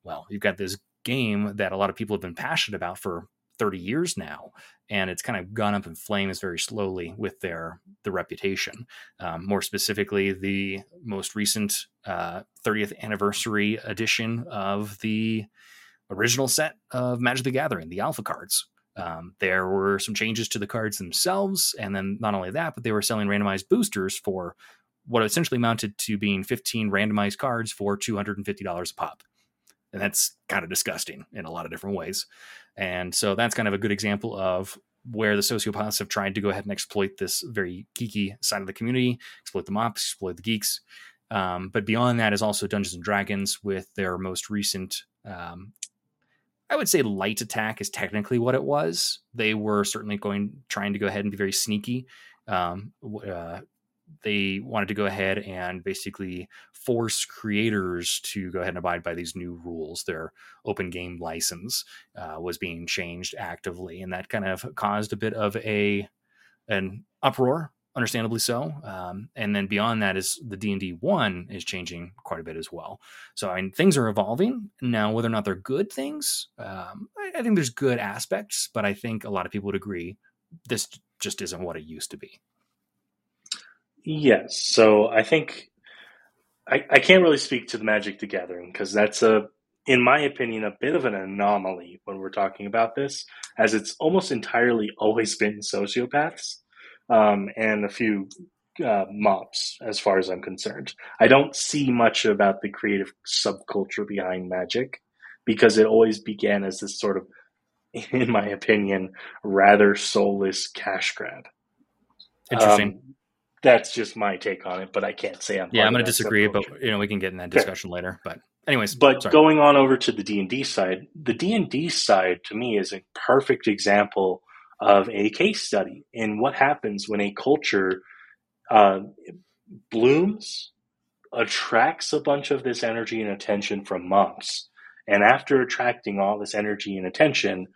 Speaker 2: well, you've got this game that a lot of people have been passionate about for 30 years now and it's kind of gone up in flames very slowly with their the reputation um, more specifically the most recent uh, 30th anniversary edition of the original set of magic the gathering the alpha cards um, there were some changes to the cards themselves and then not only that but they were selling randomized boosters for what essentially amounted to being 15 randomized cards for $250 a pop and that's kind of disgusting in a lot of different ways. And so that's kind of a good example of where the sociopaths have tried to go ahead and exploit this very geeky side of the community, exploit the mops, exploit the geeks. Um, but beyond that is also Dungeons and Dragons with their most recent, um, I would say, light attack is technically what it was. They were certainly going trying to go ahead and be very sneaky. Um, uh, they wanted to go ahead and basically force creators to go ahead and abide by these new rules. Their open game license uh, was being changed actively, and that kind of caused a bit of a an uproar understandably so. Um, and then beyond that is the D and D one is changing quite a bit as well. So I mean, things are evolving now. Whether or not they're good things, um, I, I, think there's good aspects, but I think a lot of people would agree this just isn't what it used to be.
Speaker 1: Yes. So I think I, I can't really speak to the Magic the Gathering because that's a, in my opinion, a bit of an anomaly when we're talking about this, as it's almost entirely always been sociopaths um, and a few uh, mops, as far as I'm concerned. I don't see much about the creative subculture behind Magic because it always began as this sort of, [laughs] in my opinion, rather soulless cash grab.
Speaker 2: Interesting.
Speaker 1: Um, that's just my take on it, but I can't say I'm.
Speaker 2: Yeah, I'm going to disagree, but you know we can get in that discussion Fair. later. But anyways,
Speaker 1: but sorry. going on over to the D and D side, the D and D side to me is a perfect example of a case study in what happens when a culture uh, blooms, attracts a bunch of this energy and attention from mops, and after attracting all this energy and attention,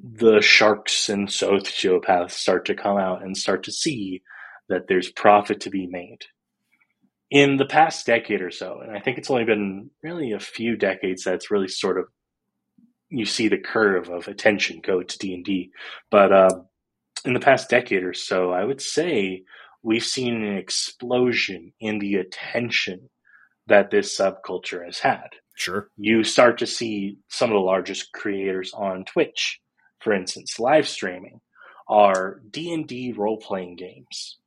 Speaker 1: the sharks and sociopaths start to come out and start to see that there's profit to be made. In the past decade or so, and I think it's only been really a few decades that's really sort of you see the curve of attention go to D and D, but uh, in the past decade or so, I would say we've seen an explosion in the attention that this subculture has had.
Speaker 2: Sure.
Speaker 1: You start to see some of the largest creators on Twitch, for instance, live streaming are D&D role-playing games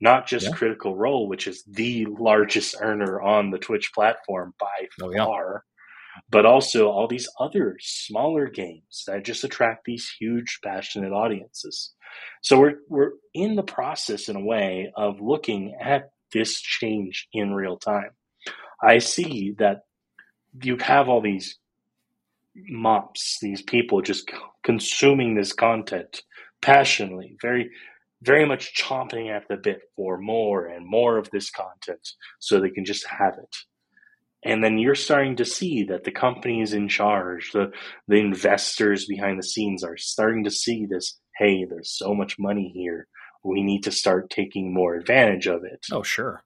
Speaker 1: not just yeah. Critical Role, which is the largest earner on the Twitch platform by oh, far, yeah. but also all these other smaller games that just attract these huge, passionate audiences. So we're we're in the process, in a way, of looking at this change in real time. I see that you have all these mops, these people just consuming this content passionately, very very much chomping at the bit for more and more of this content so they can just have it. And then you're starting to see that the companies in charge, the, the investors behind the scenes are starting to see this hey, there's so much money here. We need to start taking more advantage of it.
Speaker 2: Oh, sure.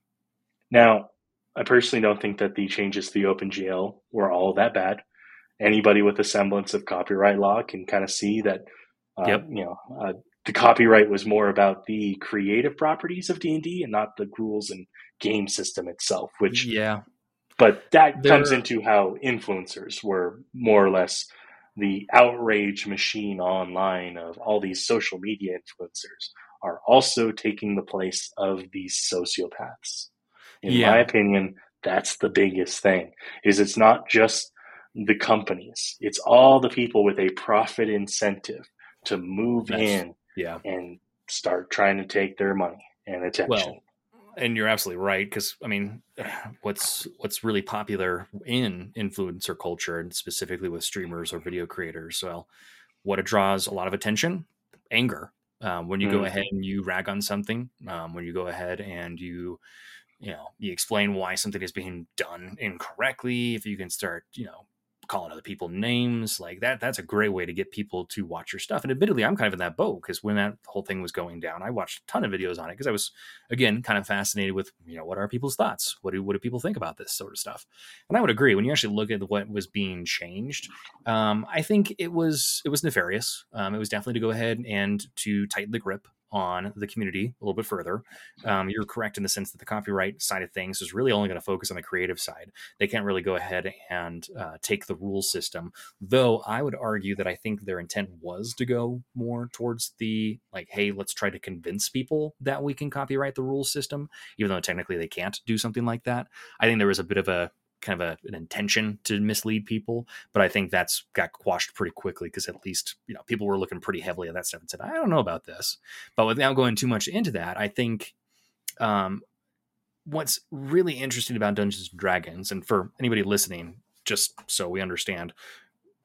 Speaker 1: Now, I personally don't think that the changes to the OGL were all that bad. Anybody with a semblance of copyright law can kind of see that, uh, yep. you know, uh, the copyright was more about the creative properties of D&D and not the rules and game system itself which
Speaker 2: yeah
Speaker 1: but that there, comes into how influencers were more or less the outrage machine online of all these social media influencers are also taking the place of these sociopaths in yeah. my opinion that's the biggest thing is it's not just the companies it's all the people with a profit incentive to move That's, in
Speaker 2: yeah.
Speaker 1: And start trying to take their money and attention. Well,
Speaker 2: and you're absolutely right because I mean, [sighs] what's what's really popular in influencer culture and specifically with streamers or video creators? Well, what it draws a lot of attention, anger. Um, when you mm-hmm. go ahead and you rag on something, um, when you go ahead and you, you know, you explain why something is being done incorrectly, if you can start, you know, calling other people names like that that's a great way to get people to watch your stuff. And admittedly i'm kind of in that boat because when that whole thing was going down i watched a ton of videos on it because i was again kind of fascinated with you know what are people's thoughts? What do what do people think about this sort of stuff? And i would agree when you actually look at what was being changed um, i think it was it was nefarious. Um, it was definitely to go ahead and to tighten the grip on the community a little bit further. Um, you're correct in the sense that the copyright side of things is really only going to focus on the creative side. They can't really go ahead and uh, take the rule system, though I would argue that I think their intent was to go more towards the like, hey, let's try to convince people that we can copyright the rule system, even though technically they can't do something like that. I think there was a bit of a kind of a, an intention to mislead people. But I think that's got quashed pretty quickly because at least you know people were looking pretty heavily at that stuff and said, I don't know about this. But without going too much into that, I think um, what's really interesting about Dungeons and Dragons, and for anybody listening, just so we understand,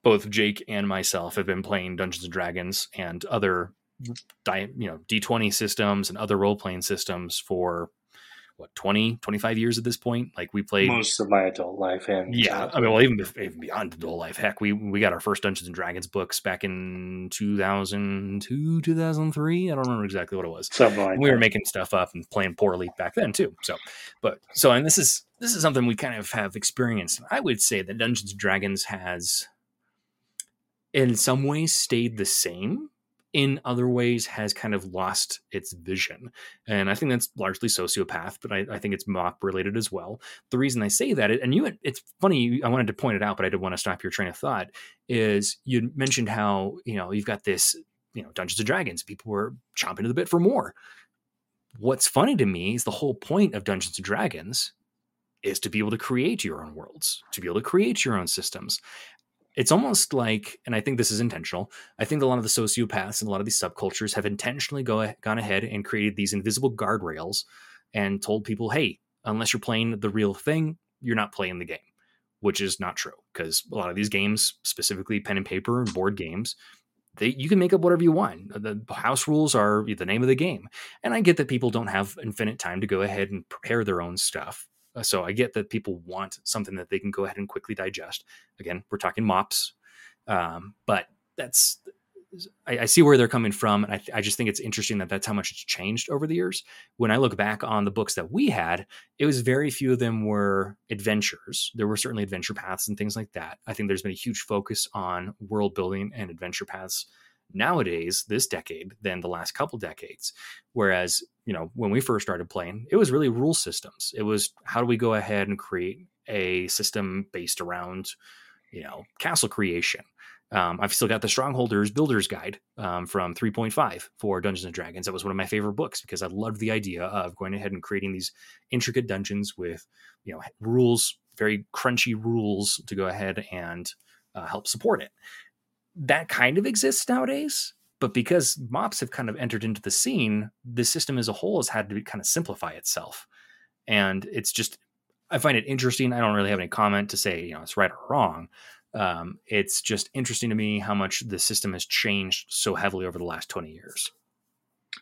Speaker 2: both Jake and myself have been playing Dungeons and Dragons and other you know d20 systems and other role playing systems for what 20 25 years at this point? Like we played
Speaker 1: most of my adult life and
Speaker 2: yeah i mean well even, even beyond adult life. Heck we we got our first dungeons and dragons books back in 2002 2003 i don't remember exactly what it was.
Speaker 1: Something like
Speaker 2: we were making stuff up and playing poorly back then too so. But so and this is this is something we kind of have experienced. I would say that dungeons and dragons has in some ways stayed the same in other ways has kind of lost its vision. And I think that's largely sociopath, but I, I think it's MOP related as well. The reason I say that, and you, it's funny, I wanted to point it out, but I didn't want to stop your train of thought, is you mentioned how, you know, you've got this, you know, Dungeons and Dragons, people were chomping to the bit for more. What's funny to me is the whole point of Dungeons and Dragons is to be able to create your own worlds, to be able to create your own systems it's almost like, and I think this is intentional. I think a lot of the sociopaths and a lot of these subcultures have intentionally go, gone ahead and created these invisible guardrails and told people, hey, unless you're playing the real thing, you're not playing the game, which is not true because a lot of these games, specifically pen and paper and board games, they, you can make up whatever you want. The house rules are the name of the game. And I get that people don't have infinite time to go ahead and prepare their own stuff. Uh, so I get that people want something that they can go ahead and quickly digest. Again, we're talking mops, um, but that's I, I, see where they're coming from, and I, I, just think it's interesting that that's how much it's changed over the years. When I look back on the books that we had, it was very few of them were adventures. There were certainly adventure paths and things like that. I think there's been a huge focus on world building and adventure paths nowadays, this decade, than the last couple decades. Whereas you know, when we first started playing, it was really rule systems. It was how do we go ahead and create a system based around, you know, castle creation. Um, I've still got the Strongholders Builder's Guide um, from 3.5 for Dungeons and Dragons. That was one of my favorite books because I loved the idea of going ahead and creating these intricate dungeons with, you know, rules, very crunchy rules to go ahead and uh, help support it. That kind of exists nowadays, but because mops have kind of entered into the scene, the system as a whole has had to kind of simplify itself. And it's just, I find it interesting. I don't really have any comment to say, you know, it's right or wrong. Um, it's just interesting to me how much the system has changed so heavily over the last 20 years.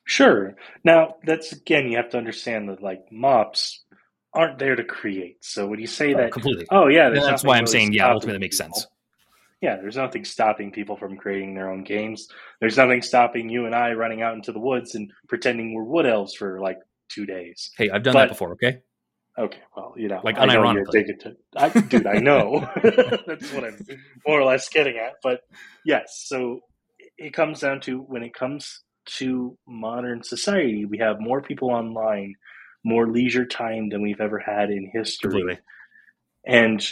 Speaker 1: Sure. Now, that's again, you have to understand that like mops aren't there to create. So when you say oh, that,
Speaker 2: completely.
Speaker 1: Oh, yeah.
Speaker 2: That's why I'm saying, yeah, ultimately that makes sense
Speaker 1: yeah, there's nothing stopping people from creating their own games. There's nothing stopping you and I running out into the woods and pretending we're wood elves for like two days.
Speaker 2: Hey, I've done but, that before. Okay.
Speaker 1: Okay. Well, you know,
Speaker 2: like unironically,
Speaker 1: to, I, dude. I know [laughs] [laughs] that's what I'm more or less getting at. But yes, so it comes down to when it comes to modern society, we have more people online, more leisure time than we've ever had in history. Completely. And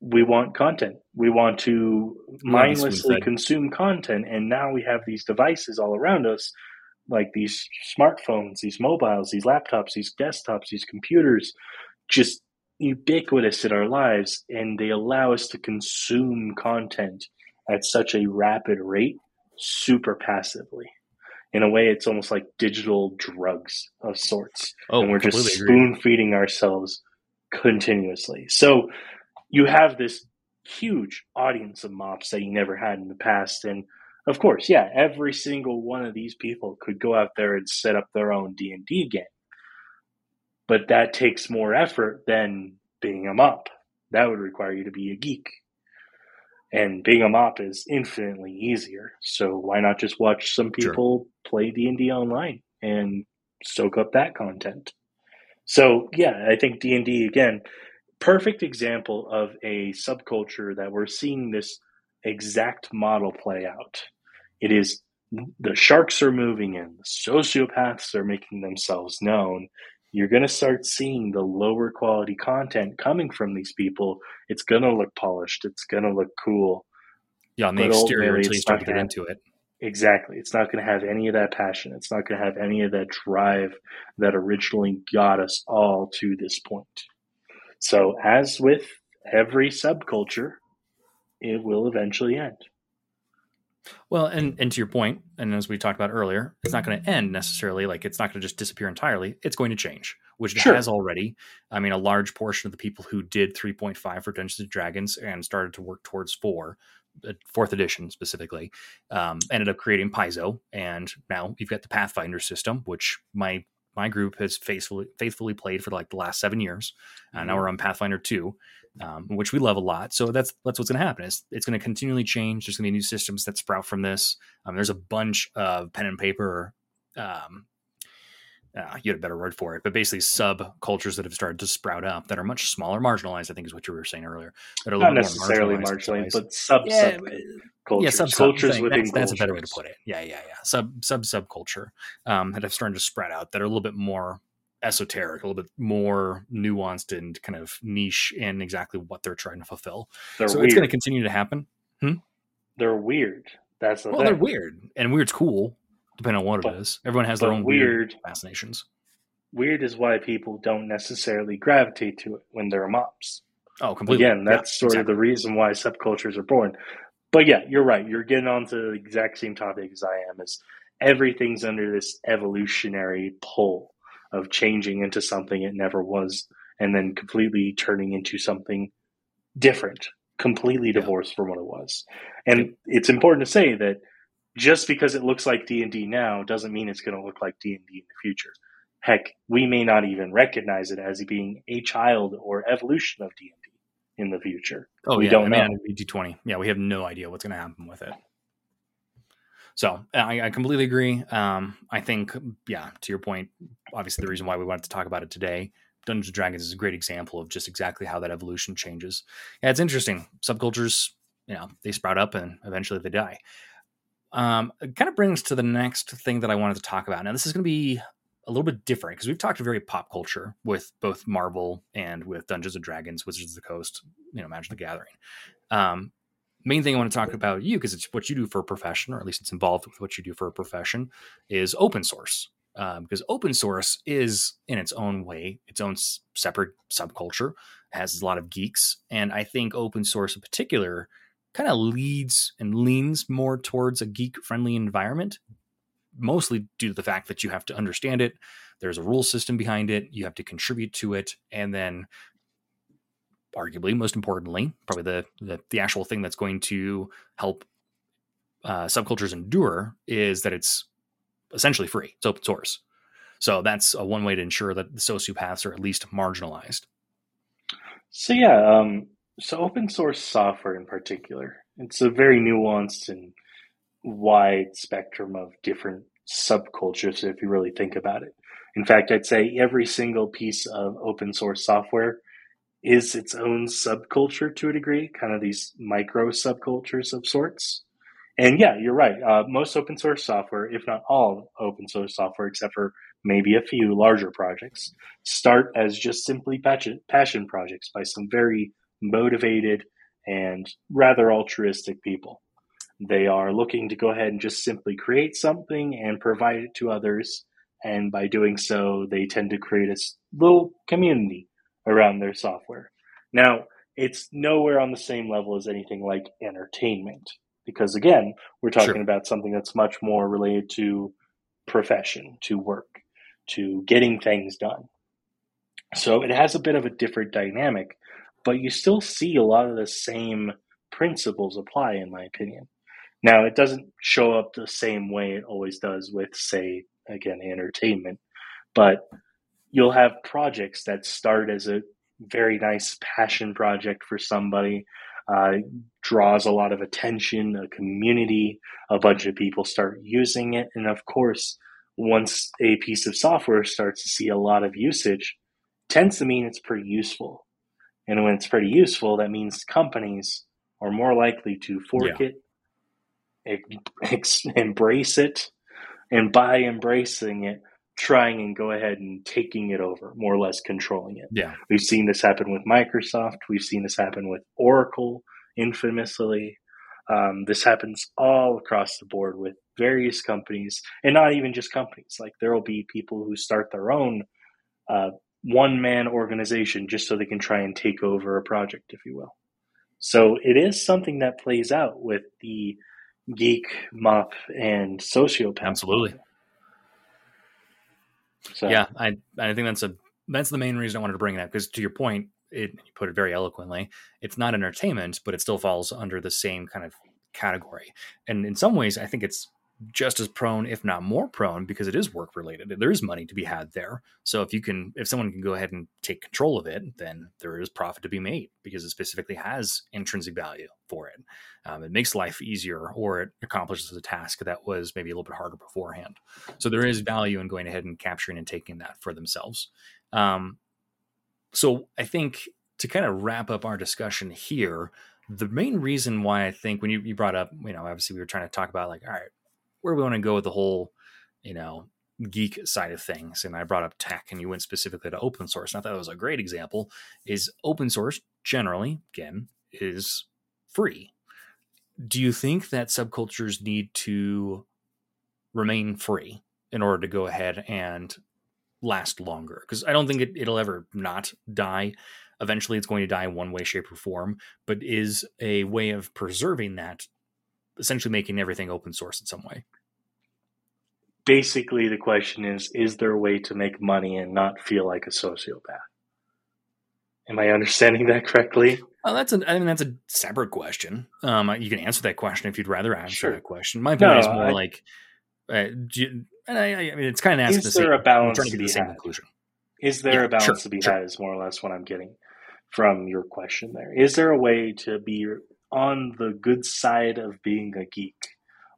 Speaker 1: we want content. We want to mindlessly consume content. And now we have these devices all around us, like these smartphones, these mobiles, these laptops, these desktops, these computers, just ubiquitous in our lives. And they allow us to consume content at such a rapid rate, super passively. In a way, it's almost like digital drugs of sorts. Oh, and we're just spoon feeding ourselves continuously. So, you have this huge audience of mops that you never had in the past. And of course, yeah, every single one of these people could go out there and set up their own D and D game, but that takes more effort than being a mop. That would require you to be a geek, and being a mop is infinitely easier. So why not just watch some people sure. play D and D online and soak up that content? So yeah, I think D and D again, perfect example of a subculture that we're seeing this exact model play out. It is the sharks are moving in, the sociopaths are making themselves known. You're going to start seeing the lower quality content coming from these people. It's going to look polished. It's going to look cool.
Speaker 2: Yeah, on the but exterior until you start to get have, into it.
Speaker 1: Exactly. It's not going to have any of that passion. It's not going to have any of that drive that originally got us all to this point. So, as with every subculture, it will eventually end.
Speaker 2: Well, and and to your point, and as we talked about earlier, it's not going to end necessarily. Like it's not going to just disappear entirely. It's going to change, which sure. it has already. I mean, a large portion of the people who did 3.5 for Dungeons and Dragons and started to work towards four, uh, fourth edition specifically, um, ended up creating Paizo, and now you've got the Pathfinder system, which my my group has faithfully faithfully played for like the last seven years. Uh, now mm-hmm. we're on Pathfinder two, um, which we love a lot. So that's that's what's going to happen. Is it's going to continually change. There's going to be new systems that sprout from this. Um, there's a bunch of pen and paper. Um, uh, you had a better word for it, but basically subcultures that have started to sprout up that are much smaller, marginalized. I think is what you were saying earlier.
Speaker 1: That are Not necessarily marginalized, but sub yeah, cultures. Yeah, sub
Speaker 2: cultures within that's, that's, a better way to put it. Yeah, yeah, yeah. Sub sub subculture um, that have started to spread out that are a little bit more esoteric, a little bit more nuanced and kind of niche in exactly what they're trying to fulfill. They're so weird. it's going to continue to happen. Hmm?
Speaker 1: They're weird. That's the
Speaker 2: well, thing. they're weird, and weird's cool depending on what but, it is. Everyone has their own weird, weird fascinations.
Speaker 1: Weird is why people don't necessarily gravitate to it when they're mops.
Speaker 2: Oh, completely.
Speaker 1: Again, that's yeah, sort exactly. of the reason why subcultures are born. But yeah, you're right. You're getting onto the exact same topic as I am. Is everything's under this evolutionary pull of changing into something it never was, and then completely turning into something different, completely divorced yeah. from what it was. And it's important to say that just because it looks like D&D now doesn't mean it's going to look like D&D in the future. Heck, we may not even recognize it as being a child or evolution of D&D in the future.
Speaker 2: Oh, we yeah. don't I mean, know. D20. Yeah, we have no idea what's going to happen with it. So I, I completely agree. Um, I think, yeah, to your point, obviously the reason why we wanted to talk about it today, Dungeons and Dragons is a great example of just exactly how that evolution changes. Yeah, it's interesting. Subcultures, you know, they sprout up and eventually they die. Um, it kind of brings to the next thing that I wanted to talk about. Now, this is going to be a little bit different because we've talked very pop culture with both Marvel and with Dungeons and Dragons, Wizards of the Coast, you know, Magic the Gathering. Um, main thing I want to talk about you because it's what you do for a profession, or at least it's involved with what you do for a profession, is open source. Um, because open source is in its own way its own separate subculture, has a lot of geeks, and I think open source in particular kind of leads and leans more towards a geek friendly environment, mostly due to the fact that you have to understand it. There's a rule system behind it. You have to contribute to it. And then, arguably, most importantly, probably the, the, the actual thing that's going to help uh, subcultures endure is that it's essentially free. It's open source. So that's a one way to ensure that the sociopaths are at least marginalized.
Speaker 1: So yeah, um, so open source software in particular, it's a very nuanced and wide spectrum of different subcultures if you really think about it. In fact, I'd say every single piece of open source software is its own subculture to a degree, kind of these micro subcultures of sorts. And yeah, you're right. Uh, most open source software, if not all open source software, except for maybe a few larger projects, start as just simply passion, passion projects by some very motivated, and rather altruistic people. They are looking to go ahead and just simply create something and provide it to others. And by doing so, they tend to create a little community around their software. Now, it's nowhere on the same level as anything like entertainment, because again, we're talking sure. about something that's much more related to profession, to work, to getting things done. So it has a bit of a different dynamic but you still see a lot of the same principles apply, in my opinion. Now, it doesn't show up the same way it always does with, say, again, entertainment, but you'll have projects that start as a very nice passion project for somebody, uh, draws a lot of attention, a community, a bunch of people start using it. And of course, once a piece of software starts to see a lot of usage, tends to mean it's pretty useful. And when it's pretty useful, that means companies are more likely to fork yeah. it, ex- embrace it, and by embracing it, trying and go ahead and taking it over, more or less controlling it.
Speaker 2: Yeah.
Speaker 1: We've seen this happen with Microsoft. We've seen this happen with Oracle, infamously. Um, this happens all across the board with various companies, and not even just companies. Like there will be people who start their own uh, one man organization just so they can try and take over a project, if you will. So it is something that plays out with the geek, mop, and sociopath.
Speaker 2: Absolutely. So. Yeah, I I think that's a that's the main reason I wanted to bring it up because to your point, it you put it very eloquently. It's not entertainment, but it still falls under the same kind of category. And in some ways, I think it's just as prone, if not more prone, because it is work related. There is money to be had there. So if you can, if someone can go ahead and take control of it, then there is profit to be made because it specifically has intrinsic value for it. Um, it makes life easier, or it accomplishes a task that was maybe a little bit harder beforehand. So there is value in going ahead and capturing and taking that for themselves. Um, so I think to kind of wrap up our discussion here, the main reason why I think when you, you brought up, you know, obviously we were trying to talk about like, all right, where we want to go with the whole, you know, geek side of things. And I brought up tech and you went specifically to open source. And I thought that was a great example is open source generally, again, is free. Do you think that subcultures need to remain free in order to go ahead and last longer? Because I don't think it, it'll ever not die. Eventually, it's going to die in one way, shape, or form, but is a way of preserving that essentially making everything open source in some way.
Speaker 1: Basically, the question is Is there a way to make money and not feel like a sociopath? Am I understanding that correctly?
Speaker 2: Well, that's a, I mean, that's a separate question. Um, you can answer that question if you'd rather answer sure. that question. My point no, is more I, like, uh, you, and I, I, mean, it's kind of asking
Speaker 1: is the there
Speaker 2: same,
Speaker 1: a balance
Speaker 2: trying to
Speaker 1: get the
Speaker 2: same conclusion.
Speaker 1: Is there yeah, a balance sure, to be sure. had? Is more or less what I'm getting from your question. There is there a way to be on the good side of being a geek,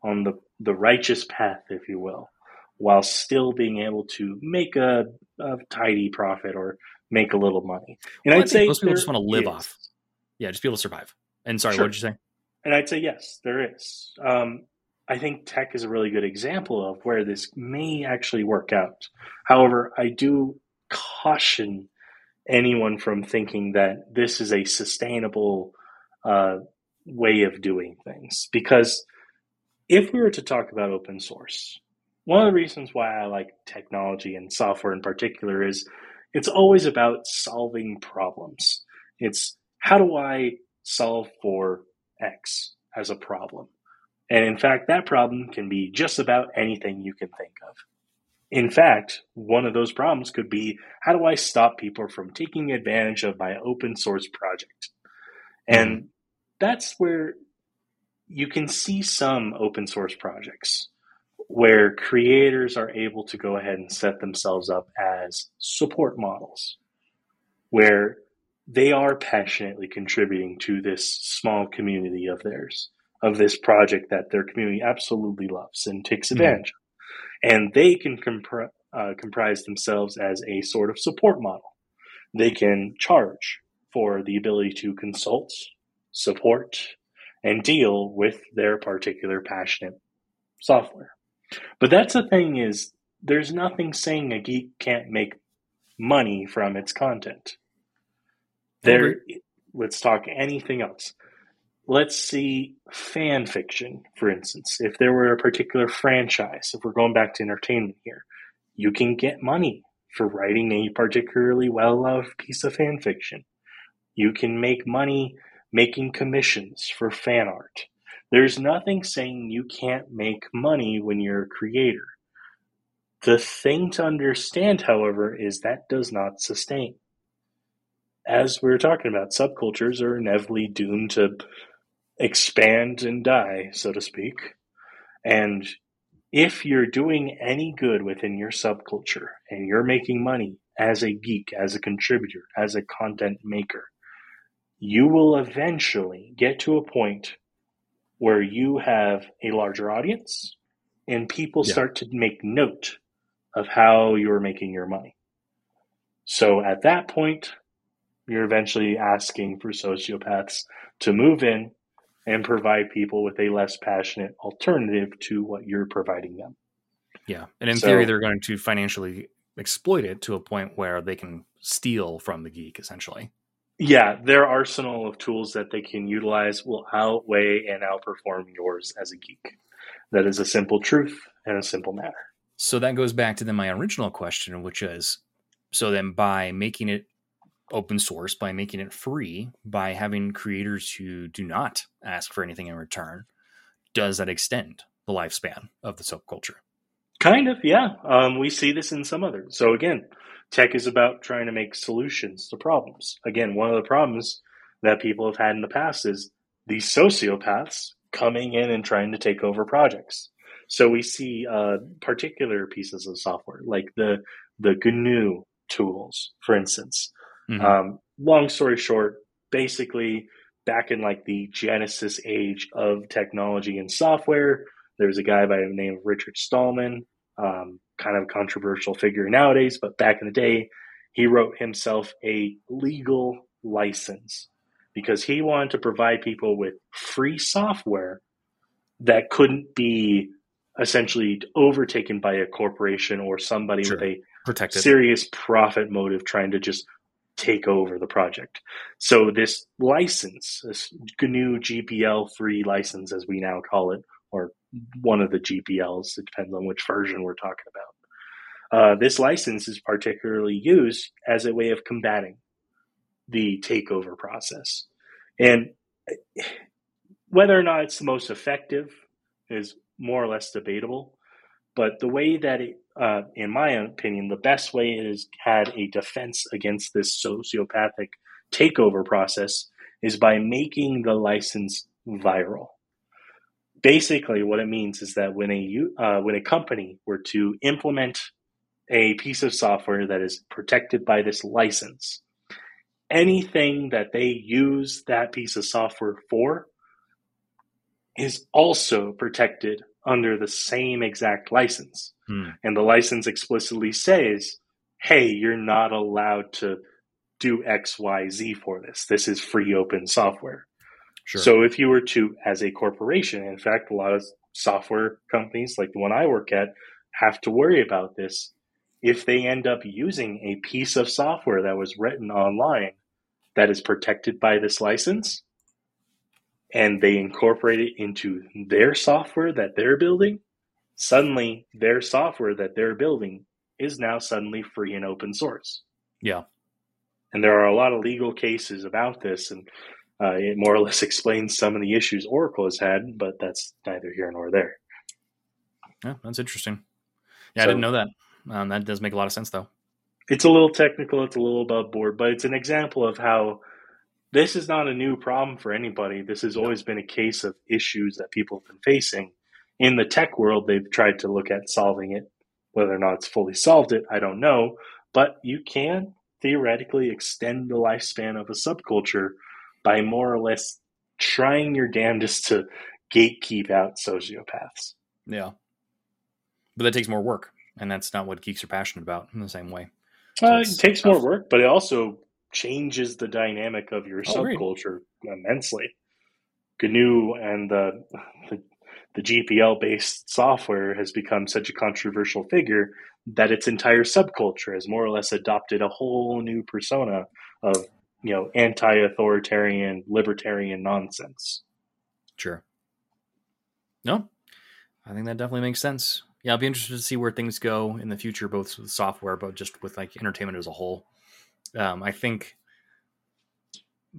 Speaker 1: on the, the righteous path, if you will, while still being able to make a, a tidy profit or make a little money.
Speaker 2: And well, I'd say most people just want to live is. off. Yeah, just be able to survive. And sorry, sure. what did you say?
Speaker 1: And I'd say yes, there is. Um, I think tech is a really good example of where this may actually work out. However, I do caution anyone from thinking that this is a sustainable uh, way of doing things. Because if we were to talk about open source, one of the reasons why I like technology and software in particular is it's always about solving problems. It's how do I solve for X as a problem? And in fact, that problem can be just about anything you can think of. In fact, one of those problems could be how do I stop people from taking advantage of my open source project? And that's where you can see some open source projects where creators are able to go ahead and set themselves up as support models, where they are passionately contributing to this small community of theirs, of this project that their community absolutely loves and takes hmm. advantage mm-hmm. of. And they can compr- uh, comprise themselves as a sort of support model. They can charge for the ability to consult support, and deal with their particular passionate software. But that's the thing is there's nothing saying a geek can't make money from its content. There let's talk anything else. Let's see fan fiction, for instance. If there were a particular franchise, if we're going back to entertainment here, you can get money for writing a particularly well loved piece of fan fiction. You can make money making commissions for fan art. There's nothing saying you can't make money when you're a creator. The thing to understand, however, is that does not sustain. As we were talking about, subcultures are inevitably doomed to expand and die, so to speak. And if you're doing any good within your subculture and you're making money as a geek, as a contributor, as a content maker, you will eventually get to a point where you have a larger audience and people yeah. start to make note of how you're making your money. So at that point, you're eventually asking for sociopaths to move in and provide people with a less passionate alternative to what you're providing them.
Speaker 2: Yeah. And in so, theory, they're going to financially exploit it to a point where they can steal from the geek, essentially.
Speaker 1: Yeah. Their arsenal of tools that they can utilize will outweigh and outperform yours as a geek. That is a simple truth and a simple matter.
Speaker 2: So that goes back to then my original question, which is so then by making it open source by making it free by having creators who do not ask for anything in return does that extend the lifespan of the subculture
Speaker 1: kind of yeah um, we see this in some others. so again tech is about trying to make solutions to problems. Again one of the problems that people have had in the past is these sociopaths coming in and trying to take over projects. So we see uh, particular pieces of software like the the GNU tools for instance. Mm-hmm. Um, long story short, basically, back in like the Genesis age of technology and software, there's a guy by the name of Richard Stallman, um, kind of controversial figure nowadays, but back in the day, he wrote himself a legal license because he wanted to provide people with free software that couldn't be essentially overtaken by a corporation or somebody sure. with a Protected. serious profit motive trying to just take over the project. So this license, this GNU GPL free license, as we now call it, or one of the GPLs, it depends on which version we're talking about. Uh, this license is particularly used as a way of combating the takeover process. And whether or not it's the most effective is more or less debatable. But the way that it uh, in my opinion, the best way it has had a defense against this sociopathic takeover process is by making the license viral. Basically, what it means is that when a uh, when a company were to implement a piece of software that is protected by this license, anything that they use that piece of software for is also protected under the same exact license. Hmm. And the license explicitly says, hey, you're not allowed to do X, Y, Z for this. This is free open software. Sure. So if you were to, as a corporation, in fact, a lot of software companies like the one I work at have to worry about this. If they end up using a piece of software that was written online that is protected by this license, and they incorporate it into their software that they're building, suddenly their software that they're building is now suddenly free and open source.
Speaker 2: Yeah.
Speaker 1: And there are a lot of legal cases about this, and uh, it more or less [laughs] explains some of the issues Oracle has had, but that's neither here nor there.
Speaker 2: Yeah, that's interesting. Yeah, so, I didn't know that. Um, that does make a lot of sense, though.
Speaker 1: It's a little technical, it's a little above board, but it's an example of how this is not a new problem for anybody. This has always been a case of issues that people have been facing. In the tech world, they've tried to look at solving it. Whether or not it's fully solved it, I don't know. But you can theoretically extend the lifespan of a subculture by more or less trying your damnedest to gatekeep out sociopaths.
Speaker 2: Yeah. But that takes more work. And that's not what geeks are passionate about in the same way.
Speaker 1: So uh, it takes tough. more work, but it also changes the dynamic of your oh, subculture great. immensely. GNU and the, the, the GPL based software has become such a controversial figure that its entire subculture has more or less adopted a whole new persona of you know anti-authoritarian libertarian nonsense.
Speaker 2: Sure. No, I think that definitely makes sense. Yeah, I'll be interested to see where things go in the future, both with software, but just with like entertainment as a whole. Um, I think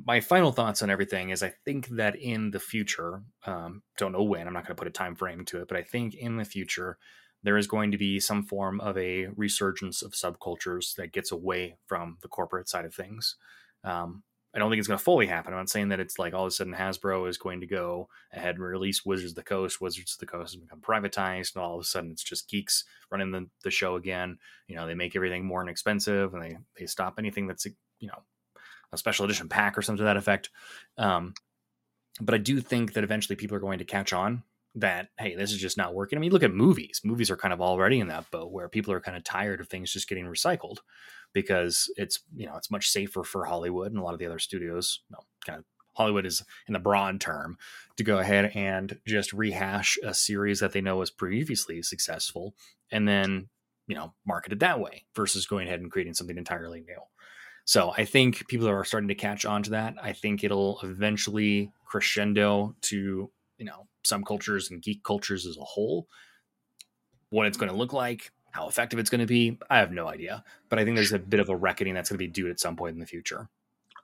Speaker 2: my final thoughts on everything is I think that in the future, um, don't know when, I'm not going to put a time frame to it, but I think in the future, there is going to be some form of a resurgence of subcultures that gets away from the corporate side of things. Um, I don't think it's going to fully happen. I'm not saying that it's like all of a sudden Hasbro is going to go ahead and release Wizards of the Coast. Wizards of the Coast has become privatized, and all of a sudden it's just geeks running the, the show again. You know, they make everything more inexpensive, and they they stop anything that's you know a special edition pack or something to that effect. Um, but I do think that eventually people are going to catch on that hey, this is just not working. I mean, look at movies. Movies are kind of already in that boat where people are kind of tired of things just getting recycled because it's you know it's much safer for Hollywood and a lot of the other studios. Well, kind of Hollywood is in the broad term to go ahead and just rehash a series that they know was previously successful and then you know market it that way versus going ahead and creating something entirely new. So I think people are starting to catch on to that. I think it'll eventually crescendo to you know some cultures and geek cultures as a whole. What it's going to look like, how effective it's going to be, I have no idea. But I think there's a bit of a reckoning that's going to be due at some point in the future.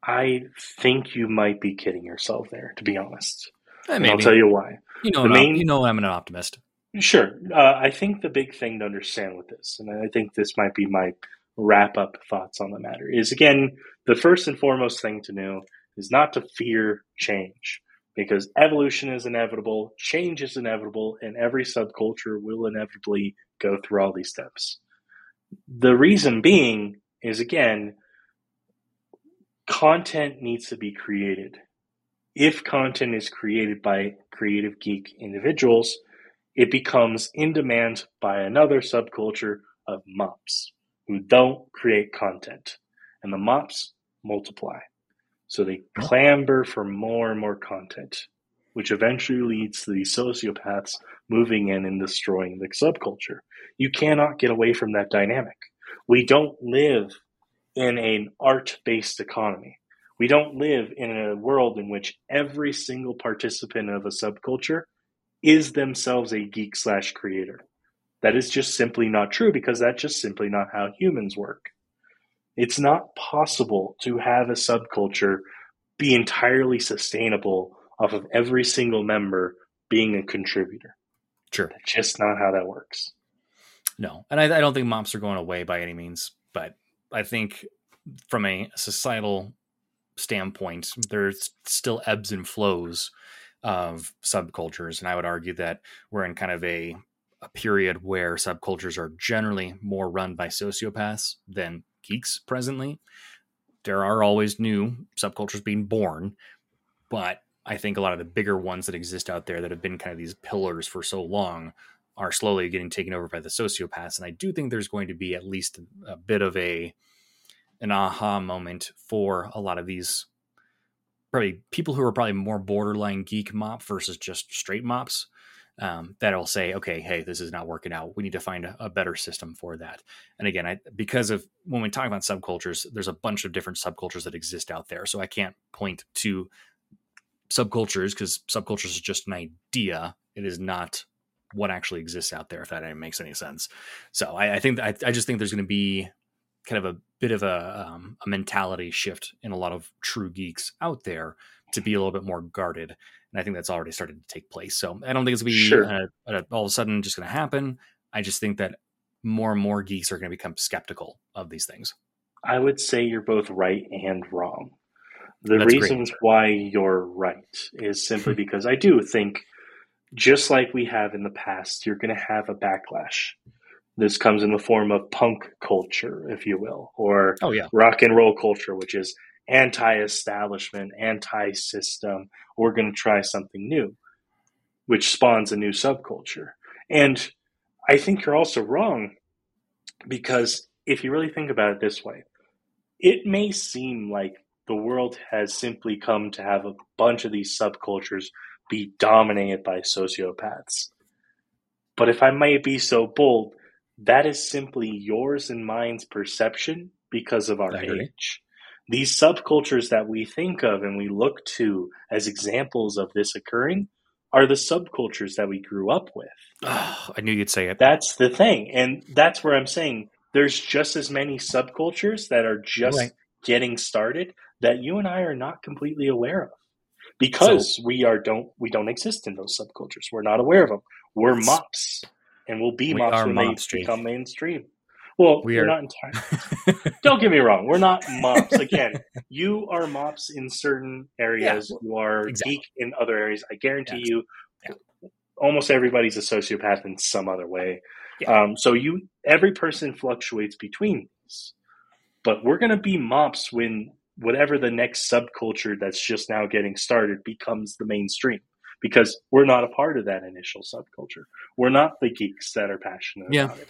Speaker 1: I think you might be kidding yourself there, to be honest. Eh, I'll tell you why.
Speaker 2: You know, main, you know, I'm an optimist.
Speaker 1: Sure. Uh, I think the big thing to understand with this, and I think this might be my wrap up thoughts on the matter, is again, the first and foremost thing to know is not to fear change because evolution is inevitable, change is inevitable, and every subculture will inevitably go through all these steps. The reason being is again, content needs to be created. If content is created by creative geek individuals, it becomes in demand by another subculture of mops who don't create content. And the mops multiply. So they clamber for more and more content, which eventually leads to these sociopaths moving in and destroying the subculture. You cannot get away from that dynamic. We don't live in an art based economy. We don't live in a world in which every single participant of a subculture is themselves a geek slash creator. That is just simply not true because that's just simply not how humans work. It's not possible to have a subculture be entirely sustainable off of every single member being a contributor.
Speaker 2: Sure.
Speaker 1: That's just not how that works.
Speaker 2: No. And I, I don't think mops are going away by any means, but I think from a societal standpoint, there's still ebbs and flows of subcultures. And I would argue that we're in kind of a, a period where subcultures are generally more run by sociopaths than geeks presently. There are always new subcultures being born, but I think a lot of the bigger ones that exist out there that have been kind of these pillars for so long are slowly getting taken over by the sociopaths. And I do think there's going to be at least a, bit of a an aha moment for a lot of these probably people who are probably more borderline geek mop versus just straight mops um, that'll say, okay, hey, this is not working out. We need to find a, a, better system for that. And again, I, because of when we talk about subcultures, there's a bunch of different subcultures that exist out there. So I can't point to subcultures because subcultures is just an idea. It is not what actually exists out there, if that makes any sense. So I, I think I, I, just think there's going to be kind of a bit of a, um, a mentality shift in a lot of true geeks out there to be a little bit more guarded and I think that's already started to take place. So I don't think it's going to be sure. uh, uh, all of a sudden just going to happen. I just think that more and more geeks are going to become skeptical of these things.
Speaker 1: I would say you're both right and wrong. The That's reasons great. why you're right is simply [laughs] because I do think, just like we have in the past, you're going to have a backlash. This comes in the form of punk culture, if you will, or
Speaker 2: oh, yeah.
Speaker 1: rock and roll culture, which is anti-establishment, anti-system. We're going to try something new, which spawns a new subculture. And I think you're also wrong because if you really think about it this way, it may seem like the world has simply come to have a bunch of these subcultures be dominated by sociopaths. But if I might be so bold, that is simply yours and mine's perception because of our age these subcultures that we think of and we look to as examples of this occurring are the subcultures that we grew up with.
Speaker 2: Oh, I knew you'd say it.
Speaker 1: That's the thing. And that's where I'm saying there's just as many subcultures that are just right. getting started that you and I are not completely aware of. Because so, we are don't we don't exist in those subcultures. We're not aware of them. We're mops. And we'll be we mops when mops, they become mainstream. Well, we are not entirely. [laughs] don't get me wrong. We're not mops. [laughs] Again, you are mops in certain areas. Yeah, you are exactly. geek in other areas. I guarantee you, yeah. almost everybody's a sociopath in some other way. Yeah. Um, so you, every person fluctuates between these. But we're going to be mops when whatever the next subculture that's just now getting started becomes the mainstream because we're not a part of that initial subculture. We're not the geeks that are passionate
Speaker 2: yeah,
Speaker 1: about it.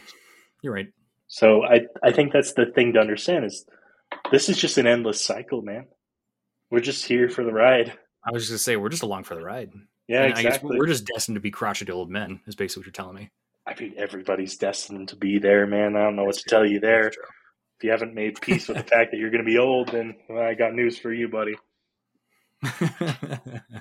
Speaker 2: You're right.
Speaker 1: So I, I think that's the thing to understand is this is just an endless cycle, man. We're just here for the ride.
Speaker 2: I was just gonna say we're just along for the ride.
Speaker 1: Yeah, and exactly.
Speaker 2: we're just destined to be crotchety old men. Is basically what you're telling me.
Speaker 1: I mean, everybody's destined to be there, man. I don't know what to tell you there. If you haven't made peace with the fact that you're going to be old, then well, I got news for you, buddy. [laughs]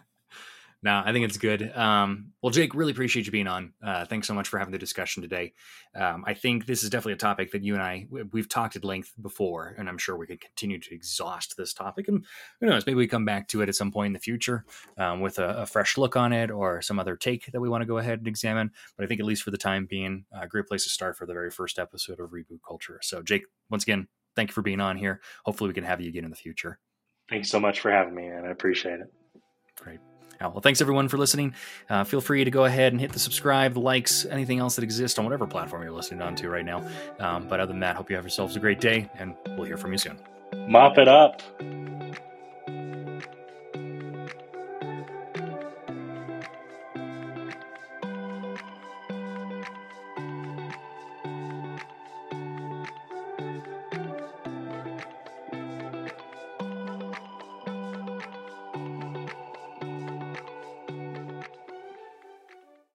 Speaker 2: no, I think it's good. Um, well, Jake, really appreciate you being on. Uh, thanks so much for having the discussion today. Um, I think this is definitely a topic that you and I we've talked at length before, and I'm sure we could continue to exhaust this topic. And who knows, maybe we come back to it at some point in the future um, with a, a, fresh look on it or some other take that we want to go ahead and examine. But I think at least for the time being, a great place to start for the very first episode of Reboot Culture. So, Jake, once again, thank you for being on here. Hopefully, we can have you again in the future.
Speaker 1: Thanks so much for having me, and I appreciate it.
Speaker 2: Great. Well, thanks everyone for listening. Uh, feel free to go ahead and hit the subscribe, the likes, anything else that exists on whatever platform you're listening on to right now. Um, but other than that, hope you have yourselves a great day, and we'll hear from you soon.
Speaker 1: Mop it up.